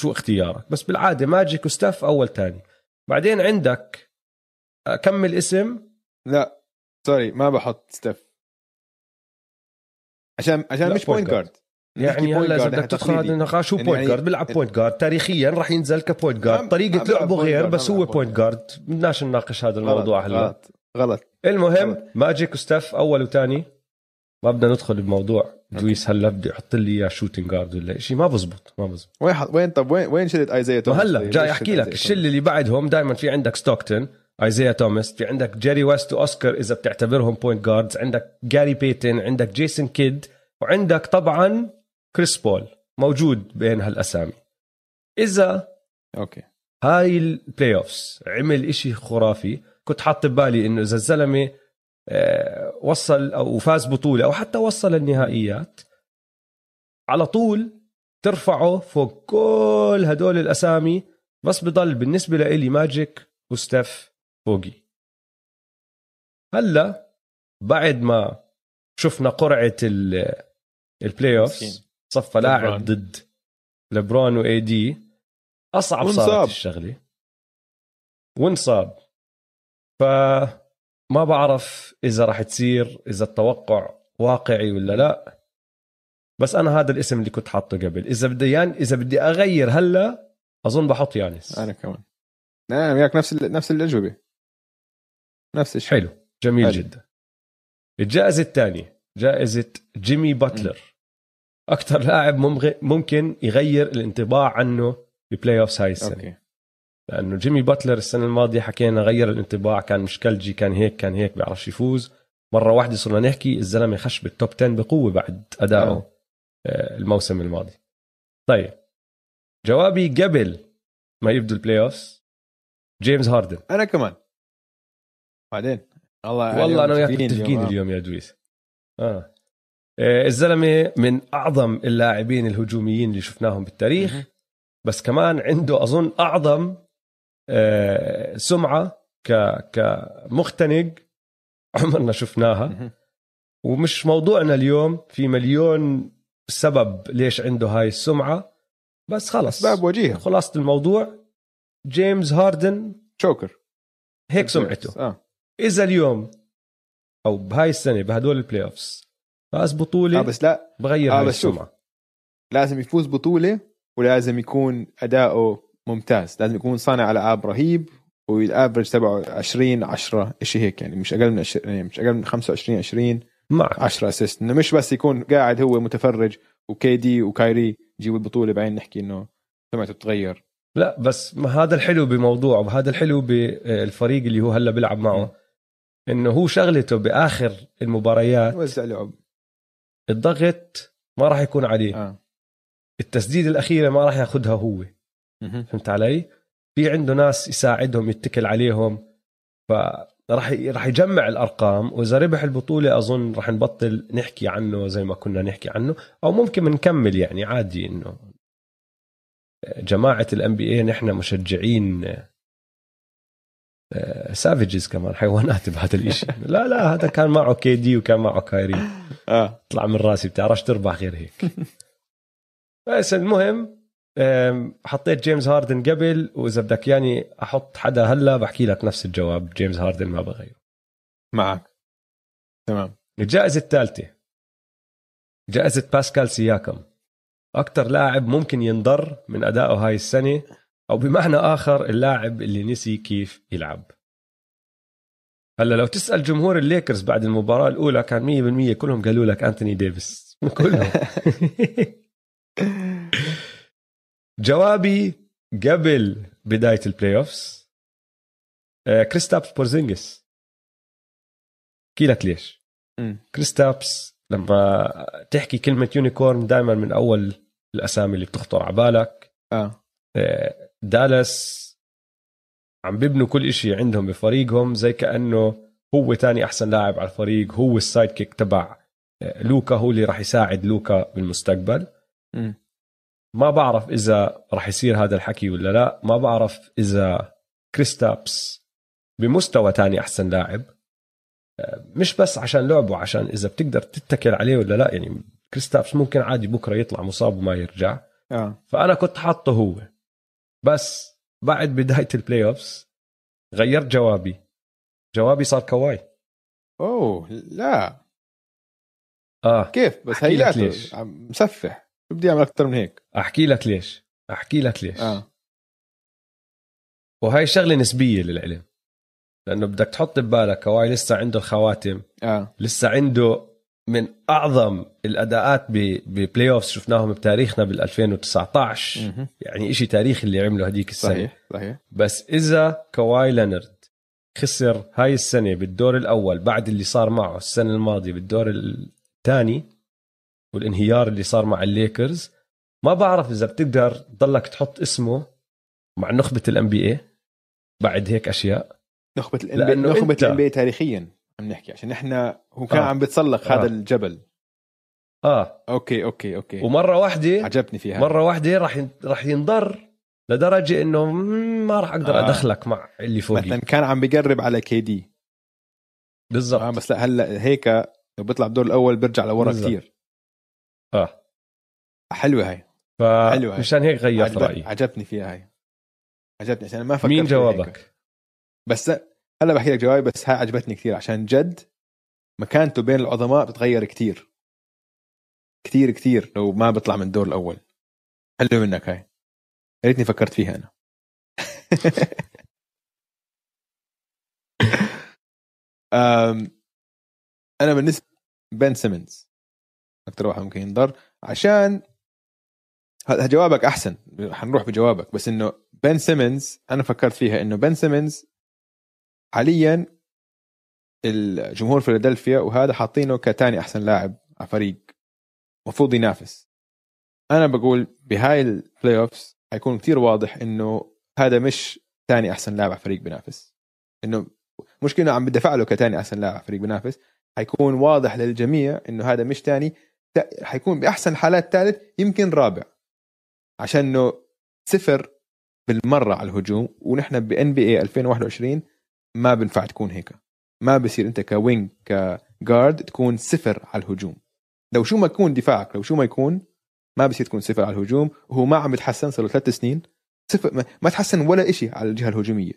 شو اختيارك بس بالعادة ماجيك وستيف أول ثاني بعدين عندك اكمل اسم لا sorry ما بحط ستيف عشان عشان مش point. guard يعني هلا إذا بدك تدخل هذا النقاش يعني point يعني- guard بيلعب point guard تاريخيا راح ينزل ك point ما- guard طريقة بيلعب لعبه point غير بس هو point guard بدناش نناقش هذا الموضوع هلا. غلط غلط. المهم. ماجيك وستيف أول وثاني. ما بدنا ندخل بموضوع. دويس هلا بده يحط لي إياه shooting guard ولا شيء ما بزبط ما بزبط. وين وين طب وين وين شلت ايزايا توماس طيب؟ جاي أحكي لك الشله اللي بعدهم دائما في عندك ستوكتون ايزايا توماس في عندك جيري ويست واوسكار إذا بتعتبرهم point guards عندك جاري بيتن عندك جيسون كيد وعندك طبعا كريس بول موجود بين هالأسامي. إذا؟ okay. هاي ال playoffs عمل إشي خرافي كنت حاط ببالي إنه إذا الزلمة وصل أو فاز بطولة أو حتى وصل النهائيات على طول ترفعه فوق كل هدول الأسامي بس بضل بالنسبة لإلي ماجيك وستيف فوقي هلأ بعد ما شفنا قرعة ال- البلاي مسكين. صفى لاعب. ضد لبرون واي دي أصعب. صارت الشغلة وانصاب فما بعرف إذا راح تصير إذا التوقع واقعي ولا لا. بس أنا هذا الاسم اللي كنت حاطه قبل. إذا بدي يان إذا بدي أغير هلأ أظن بحط يانس. أنا كمان. نعم وياك نفس ال- نفس الأجوبة. نفس الشيء. حلو. جميل حلو. جدا. الجائزة الثانية جائزة جيمي باتلر. أكثر لاعب ممكن يغير الانطباع عنه ب playoffs هاي السنة. okay. لأنه جيمي باتلر السنة الماضية حكينا غير الانطباع كان مش كلجي كان هيك كان هيك بيعرفش يفوز. مرة واحدة صرنا نحكي الزلمة خش بال top 10 بقوة بعد ادائه آه. آه، الموسم الماضي. طيب جوابي قبل ما يبدو ال playoffs جيمس هاردن. أنا كمان. بعدين؟ الله والله أنا وياك متفقين. اليوم. يا دويس. آه. آه، الزلمة من أعظم اللاعبين الهجوميين اللي شفناهم بالتاريخ. بس كمان عنده أظن أعظم سمعة كمختنق عمرنا شفناها. ومش موضوعنا اليوم في مليون سبب ليش عنده هاي السمعة. بس خلص. أسباب وجيهة. خلاصة الموضوع. جيمس هاردن choker. هيك سمعته. آه. إذا اليوم أو بهاي السنة بهدول ال playoffs فاز بطولة آه بس لا. بغير آه بس شوف. السمعة. لازم يفوز بطولة ولازم يكون أداؤه ممتاز. لازم يكون صانع العاب رهيب وال average تبعه 20 10 شيء هيك يعني مش أقل من 20 يعني مش أقل من 25 20 معك 10 assist إنه مش بس يكون قاعد هو متفرج وكي دي وكايري يجيبوا البطولة بعدين نحكي إنه سمعته تتغير. لا بس ما هذا الحلو بموضوع وهذا الحلو بالفريق اللي هو هلا بيلعب معه. إنه هو شغلته بآخر المباريات وزع لعب. الضغط ما راح يكون عليه. آه. التسديده الأخيرة ما راح ياخذها هو. فهمت علي؟ في عنده ناس يساعدهم يتكل عليهم. فراح راح يجمع الأرقام وإذا ربح البطولة أظن راح نبطل نحكي عنه زي ما كنا نحكي عنه أو ممكن نكمل يعني عادي إنه. جماعة ال NBA نحن مشجعين savages كمان حيوانات بهذا الإشي. لا لا هذا كان معه كي دي وكان معه كايري آه. طلع من راسي بتعرفش تربح غير هيك. بس المهم حطيت جيمس هاردن قبل وإذا بدك ياني أحط حدا هلا بحكي لك نفس الجواب. جيمس هاردن ما بغيره. معك. تمام. الجائزة الثالثة. جائزة باسكال سياكم. أكثر لاعب ممكن ينضر من ادائه هاي السنة أو بمعنى آخر اللاعب اللي نسي كيف يلعب. هلا لو تسأل جمهور الليكرز بعد المباراة الأولى كان 100% كلهم قالوا لك أنتوني ديفيس. كلهم. جوابي قبل بداية ال playoffs آه، كريستابس بورزينجس احكي لك ليش. كريستابس لما تحكي كلمة unicorn دائما من أول الأسامي اللي بتخطر على بالك. آه. آه، دالاس عم بيبنوا كل إشي عندهم بفريقهم زي كأنه هو تاني أحسن لاعب على الفريق هو ال sidekick تبع آه، لوكا هو اللي راح يساعد لوكا بالمستقبل. مم. ما بعرف إذا راح يصير هذا الحكي ولا لا. ما بعرف إذا كريستابس بمستوى تاني أحسن لاعب. آه، مش بس عشان لعبه عشان إذا بتقدر تتكل عليه ولا لا. يعني كريستابس ممكن عادي بكرة يطلع مصاب وما يرجع. آه. فأنا كنت حاطه هو. بس بعد بداية ال playoffs غيرت جوابي. جوابي صار كواي. أوه لا. آه. كيف؟ بس هياته ليش. مسفح. بدي أعمل أكثر من هيك. أحكي لك ليش. أحكي لك ليش. آه. وهي شغلة نسبية للعلم. لأنه بدك تحط ببالك كواي لسه عنده الخواتم. آه. لسه عنده من أعظم الأداءات ب playoffs شفناهم بتاريخنا بال 2019 مهم. يعني إشي تاريخي اللي عمله هديك السنة. صحيح صحيح. بس إذا كواي لينارد خسر هاي السنة بالدور الأول بعد اللي صار معه السنة الماضية بالدور الثاني والانهيار اللي صار مع الليكرز. ما بعرف إذا بتقدر تضلك تحط اسمه مع نخبة ال NBA بعد هيك أشياء. نخبة الان أنت- الان بي تاريخيا عم نحكي عشان إحنا هو كان آه. عم بتسلق آه. هذا الجبل. آه. أوكي أوكي أوكي. ومرة واحدة عجبني فيها. مرة واحدة راح راح ينضر لدرجة إنه ما راح أقدر آه. أدخلك مع اللي مثلا فوقي كان عم بقرب على كي دي بالضبط. آه بس لا هلا هيك لو بيطلع بالدور الأول بيرجع لورا. كثير آه. حلوة هاي. حلوة هاي. فمشان هيك غيرت عجب... رأيي. عجبني فيها هاي. عجبني. عشان ما فكرت مين فيها هيك. جوابك؟ بس هلا بحكي لك جوابي بس هاي عجبتني كثير. عشان جد مكانته بين العظماء بتتغير كثير. كثير كثير. لو ما بيطلع من الدور الأول. حلو منك هاي. يا ريتني فكرت فيها أنا. أنا بالنسبة بن سيمنز. أكثر واحد ممكن ينضر. عشان هذا جوابك أحسن. حنروح بجوابك. بس إنه بن سيمنز أنا فكرت فيها إنه بن سيمنز حاليا الجمهور فيلادلفيا وهذا حاطينه كتاني أحسن لاعب على فريق المفروض ينافس. أنا بقول بهاي ال playoffs حيكون كتير واضح إنه هذا مش تاني أحسن لاعب على فريق بينافس. إنه مش إنه عم بدفع له كتاني أحسن لاعب على فريق بينافس. حيكون واضح للجميع إنه هذا مش تاني. تا- حيكون بأحسن الحالات ثالث يمكن رابع. عشان إنه صفر بالمرة على الهجوم ونحن ب NBA 2021 ما بنفع تكون هيك. ما بصير أنت ك wing ك guard تكون صفر على الهجوم. لو شو ما يكون دفاعك لو شو ما يكون ما بصير تكون صفر على الهجوم. وهو ما عم يتحسن صار له ثلاث سنين. صفر ما, ما تحسن ولا إشي على الجهة الهجومية.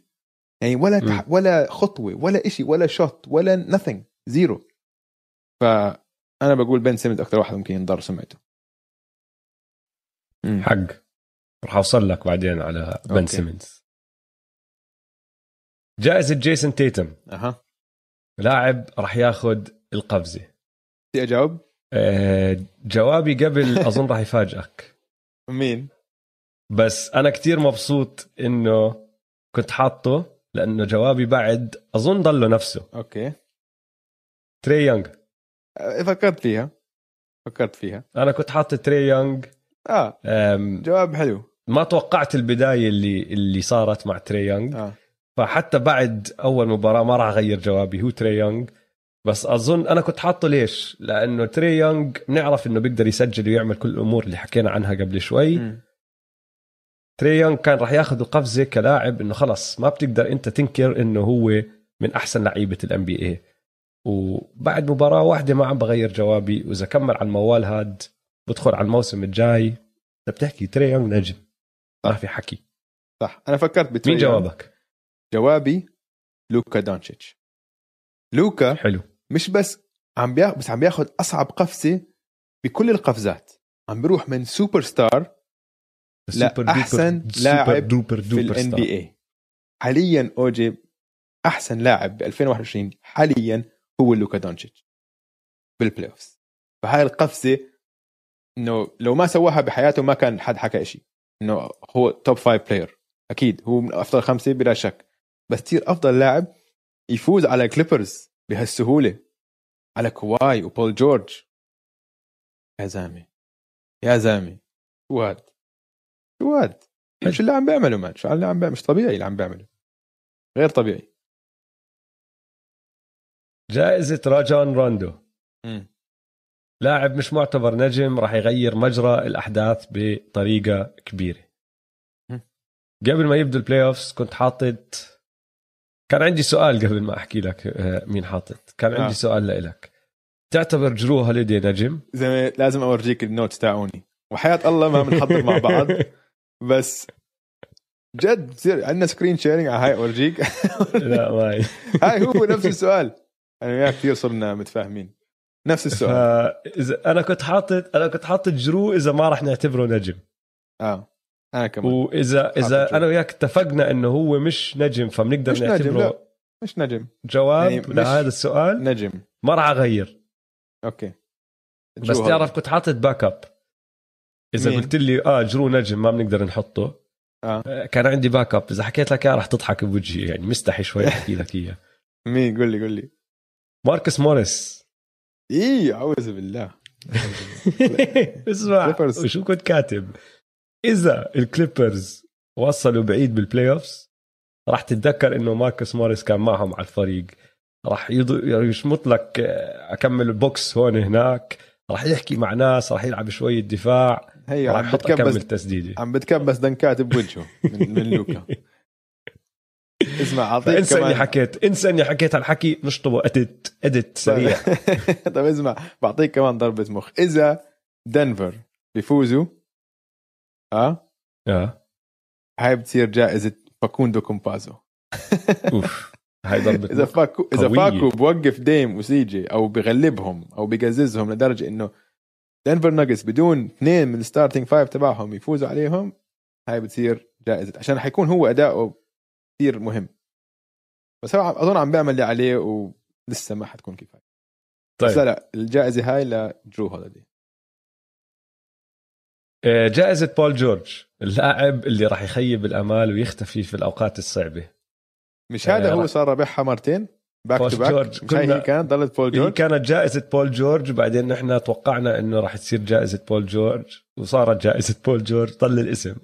يعني ولا. تح... ولا خطوة ولا إشي ولا shot ولا nothing zero فانا بقول بن سيمنز أكثر واحد ممكن ينضر سمعته. مم. حق. رح أوصل لك بعدين على بن أوكي. سيمنز جائزة جيسون تيتم. أها. لاعب رح ياخذ القفزة. بدي أجاوب؟ آه، جوابي قبل أظن رح يفاجئك. مين؟ بس أنا كتير مبسوط إنه كنت حاطه لأنه جوابي بعد أظن ضله نفسه. أوكي. تري يونغ. أه، فكرت فيها. فكرت فيها. أنا كنت حاطط تري يونغ. آه جواب حلو. ما توقعت البداية اللي اللي صارت مع تري يونغ. آه. فحتى بعد أول مباراة ما راح أغير جوابي هو تري يونغ. بس أظن أنا كنت حاطه ليش؟ لأنه تري يونغ بنعرف إنه بيقدر يسجل ويعمل كل الأمور اللي حكينا عنها قبل شوي. مم. تري يونغ كان راح ياخذ القفزة كلاعب إنه خلص ما بتقدر أنت تنكر إنه هو من أحسن لعيبة ال NBA وبعد مباراة واحدة ما عم بغير جوابي وإذا كمل على الموال هاد بدخل على الموسم الجاي انت بتحكي تري يونغ نجم ما في حكي. صح. أنا فكرت بتري مين جوابك؟ جوابي لوكا دونتشيتش لوكا حلو. مش بس عم بياخذ بس عم بياخذ أصعب قفزة بكل القفزات. عم بيروح من سوبر ستار لا، سوبر أحسن دوبر لاعب سوبر دوبر في دوبر الان. بي اي حاليا أوجي أحسن لاعب ب 2021 حاليا هو لوكا دونتشيتش بالبلاي اوفز فهاي القفزة إنه لو ما سواها بحياته ما كان حد حكى شيء إنه هو توب فايف بلاير أكيد هو من أفضل خمسة بلا شك. بس تصير أفضل لاعب يفوز على كليبرز بهالسهولة. على كواي وبول جورج يا زلمة. يا زلمة. شو هاد؟ شو هاد؟ شو اللي عم بيعمله man؟ شو اللي عم بيعمل؟ مش طبيعي اللي عم بيعمله. غير طبيعي. جائزة راجان روندو مم. لاعب مش معتبر نجم راح يغير مجرى الأحداث بطريقة كبيرة. مم. قبل ما يبدو ال playoffs كنت حاطط كان عندي سؤال قبل ما أحكي لك آه، مين حاطط. كان عندي آه. سؤال لإلك. تعتبر جرو هوليدي نجم؟ زلمه لازم أورجيك ال notes تاعوني. وحياة الله ما بنحضر مع بعض. بس جد بصير عندنا screen sharing على هاي أورجيك. لا ماي هاي هو نفس السؤال. أنا وياك كثير صرنا متفاهمين. نفس السؤال. فاذا أنا كنت حاطط أنا كنت حاطط جرو إذا ما راح نعتبره نجم. آه أنا كمان. واذا إذا جرو. أنا وياك اتفقنا إنه هو مش نجم فبنقدر مش نجم، نعتبره لا. مش نجم. جواب يعني مش- لهذا السؤال. نجم. ما راح أغير. أوكي. بس تعرف. كنت حاطط backup إذا مين؟ قلت لي آه جرو نجم ما بنقدر نحطه. آه. آه، كان عندي backup إذا حكيت لك إياه رح تضحك بوجهي يعني مستحي شوي أحكي لك إياه. مين؟ قول لي قول لي. ماركس موريس. إيه أعوذ بالله. اسمع كليبرز. شو كنت كاتب؟ إذا الكليبرز وصلوا بعيد بال playoffs راح تتذكر إنه ماركس موريس كان معهم على الفريق. راح يشمط لك آه، أكمل ال box هون هناك. راح يحكي مع ناس راح يلعب شوية دفاع. هي راح عم يحط اكمل تسديدة. عم بتكبس dunkات بوجهه من, من لوكا. اسمع أعطيك فإنسى إني حكيت إنسى إني حكيت هالحكي نشطبه edit edit سريع. طيب اسمع بعطيك كمان ضربة مخ. إذا دنفر بيفوزوا ها آه. هاي بتصير جائزة فاكوندو كومبازو. أوف هاي ضربة إذا فاكو إذا. فاكو بوقف ديم و CJ أو بغلبهم أو بقززهم لدرجة إنه دنفر ناجتس بدون اثنين من ال starting five تبعهم يفوزوا عليهم هاي بتصير جائزة. عشان حيكون هو أداؤه كثير مهم. بس هو أظن عم بيعمل اللي عليه ولسه ما حتكون كفاية. بس لا طيب. لا الجائزة هاي لجرو هوليدي آه، جائزة بول جورج اللاعب اللي راح يخيب الأمال ويختفي في الأوقات الصعبة. مش هذا آه، هو صار ربحها مرتين؟ back to back جورج. مش كنا- هي كانت ضلت بول هي جورج كانت جائزة بول جورج وبعدين نحن توقعنا إنه راح تصير جائزة بول جورج وصارت جائزة بول جورج. ضل الاسم.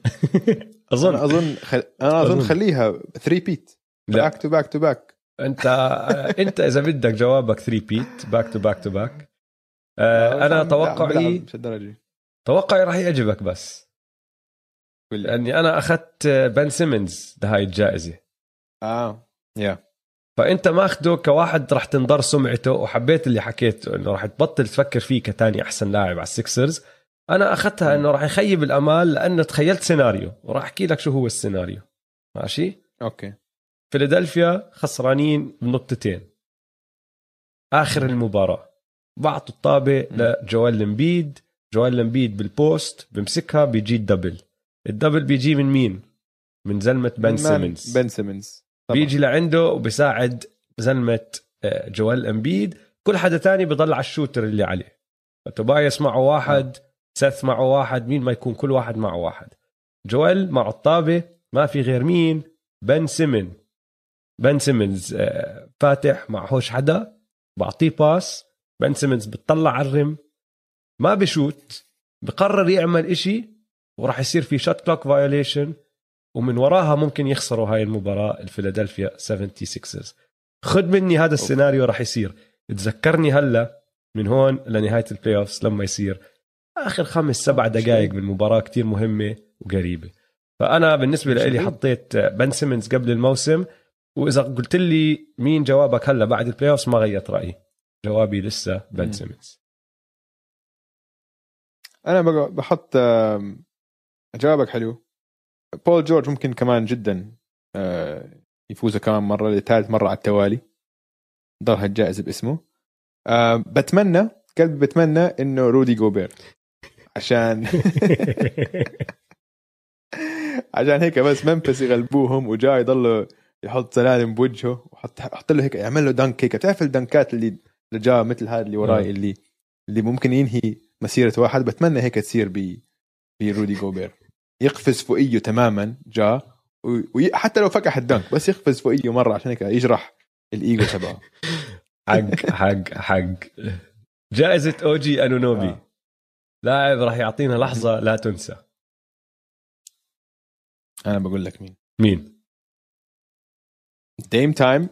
أظن. أنا أظن خل... أنا أظن أظن. خليها 3-peat. back to back to back انت أنت إذا بدك جوابك 3-peat back to back to back أنا توقعي توقعي راح يعجبك بس. لأني أنا أخذت بن سيمنز لهاي الجائزة. آه يا فأنت ماخده كواحد راح تنضر سمعته وحبيت اللي حكيته إنه راح تبطل تفكر فيه كتاني أحسن لاعب على السكسرز أنا أخذتها إنه راح يخيب الأمال لأنه تخيلت سيناريو. وراح أحكي لك شو هو السيناريو. ماشي؟ أوكي. فيلادلفيا خسرانين بنقطتين. آخر المباراة. بعطوا الطابة لجوال امبيد. جوال امبيد بال post بمسكها بيجي ال double ال double بيجي من مين؟ من زلمة بن سيمنز. بن سيمنز. بيجي لعنده وبيساعد زلمة آه، جوال امبيد كل حدا تاني بضل على ال shooter اللي عليه. توبايس معه واحد. سيث معه واحد مين ما يكون كل واحد معه واحد. جوال معه الطابة ما في غير مين؟ بن سيمن بن سيمنز آه، فاتح معهوش حدا بعطيه pass. بن سيمنز بتطلع على ال rim ما بشوت بقرر يعمل إشي وراح يصير في shot clock violation ومن وراها ممكن يخسروا هاي المباراة الفيلادلفيا 76 خد مني هذا السيناريو راح يصير. تذكرني هلا من هون لنهاية ال playoffs لما يصير. آخر خمس سبع دقائق من مباراة كتير مهمة وقريبة. فأنا بالنسبة لي حطيت بن سيمنز قبل الموسم وإذا قلت لي مين جوابك هلا بعد ال play ما غيرت رأيي. جوابي لسه بن سيمنز. أنا بحط جوابك حلو. بول جورج ممكن كمان جدا آه، يفوز كمان مرة لثالث مرة على التوالي. ضلها الجائزه باسمه. بتمنى قلبي بتمنى إنه رودي جوبير. عشان عشان هيك بس منفس يغلبوهم وجاي يضل يحط سلالم بوجهه وحط حط له هيك يعمل له دنك هيك. بتعرف الدنكات اللي اللي جا مثل هذا اللي وراي آه. اللي اللي ممكن ينهي مسيرة واحد. بتمنى هيك تصير ب برودي جوبير. يقفز فوقيه تماما جا وحتى لو فكح الدنك بس يقفز فوقيه مرة عشان هيك يجرح الإيجو تبعه. حق حق حق. جائزة اوجي انونوبي آه. لاعب راح يعطينا لحظة لا تنسى. أنا بقول لك مين؟ مين؟ ديم تايم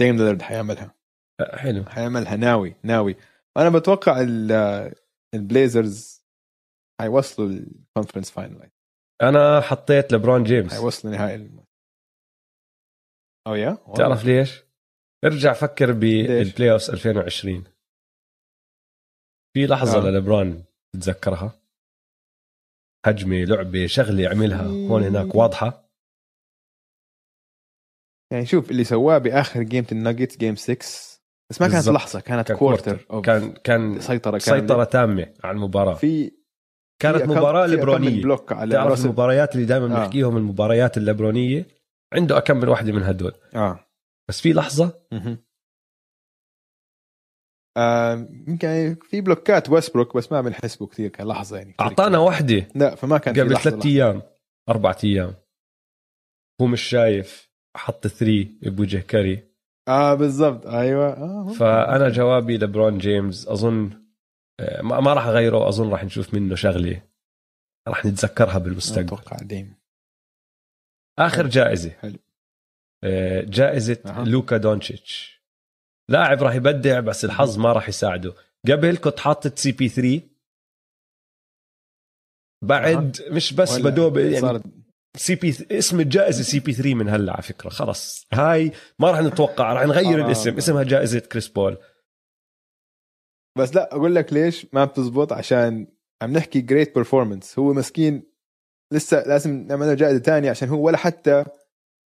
ديم ليلرد حيعملها. آه، حلو. حيعملها. ناوي ناوي. أنا بتوقع البليزرز حيوصلوا ال conference final أنا حطيت لبرون جيمس. حيوصلوا نهائي. oh yeah? تعرف ليش؟ ارجع فكر بال playoff 2020 في لحظة آه. للبرون تتذكرها؟ هجمة لعبة شغلة عملها هون هناك واضحة. يعني شوف اللي سواه بآخر gameة الناجتس game 6 بس ما كانت لحظة كانت كان quarter كان كان سيطرة سيطرة تامة على المباراة. في كانت في مباراة لبرونيه block على تعرف المباريات اللي دائما آه. بنحكيهم المباريات اللبرونيه عنده اكم من واحدة من هدول. آه. بس في لحظة آه يمكن في blockات ويسبروك بس ما بنحسبه كثير كلحظه يعني أعطانا واحدة لا فما كان قبل ثلاث أيام أربع أيام. هو مش شايف حط three بوجه كاري آه بالضبط. أيوه. آه فأنا جوابي لبرون جيمس أظن آه، ما راح أغيره أظن راح نشوف منه شغلة. راح نتذكرها بالمستقبل. أتوقع ديم. آخر. جائزة. حلو. آه، جائزة أه. لوكا دونتشيتش لاعب راح يبدع بس الحظ ما راح يساعده. قبل كنت حاطط CP3 بعد. مش بس بدوب يعني CP اسم الجائزة CP 3 من هلا على فكرة. خلص هاي ما راح نتوقع راح نغير آه. الاسم. اسمها جائزة كريس بول. بس لا أقول لك ليش ما بتزبط؟ عشان عم نحكي great performance هو مسكين لسه لازم نعمل له جائزة ثانية عشان هو ولا حتى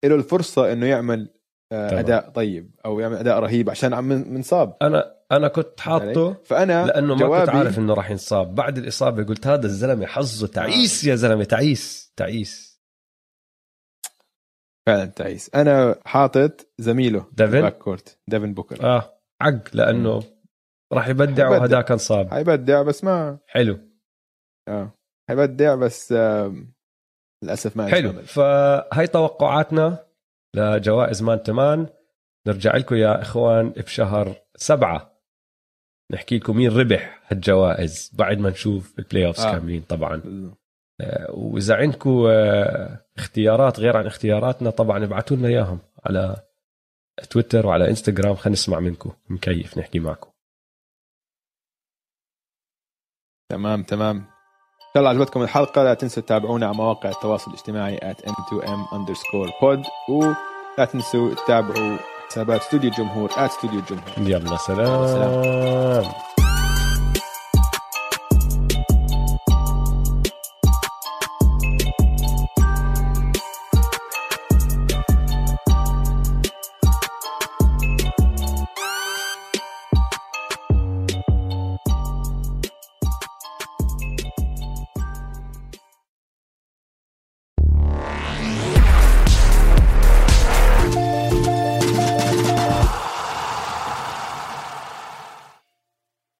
له الفرصة إنه يعمل أداء طيب أو يعمل أداء رهيب عشان عم منصاب. أنا أنا كنت حاطه فأنا لأنه ما كنت عارف إنه راح ينصاب. بعد الإصابة قلت هذا الزلمة حظه تعيس يا زلمة تعيس تعيس. فعلا تعيس. أنا حاطط زميله ديفن؟ backcourt ديفن بوكر. آه عق لأنه راح يبدع وهداك انصاب حيبدع بس ما حلو. آه حيبدع بس آه للأسف ما حلو. فهي توقعاتنا. لجوائز Man to Man. نرجع لكم يا إخوان بشهر سبعة. نحكي لكم مين ربح هالجوائز بعد ما نشوف ال playoffs آه. كاملين طبعا. آه، وإذا عندكم آه، اختيارات غير عن اختياراتنا طبعا ابعثوا لنا إياهم على تويتر وعلى إنستغرام. خلينا نسمع منكم مكيف نحكي معكم. تمام تمام. ان شاء الله عجبتكم الحلقة لا تنسوا تتابعونا على مواقع التواصل الاجتماعي at m2m underscore pod ولا تنسوا تتابعوا حسابات استوديو الجمهور at استوديو الجمهور يلا سلام, سلام.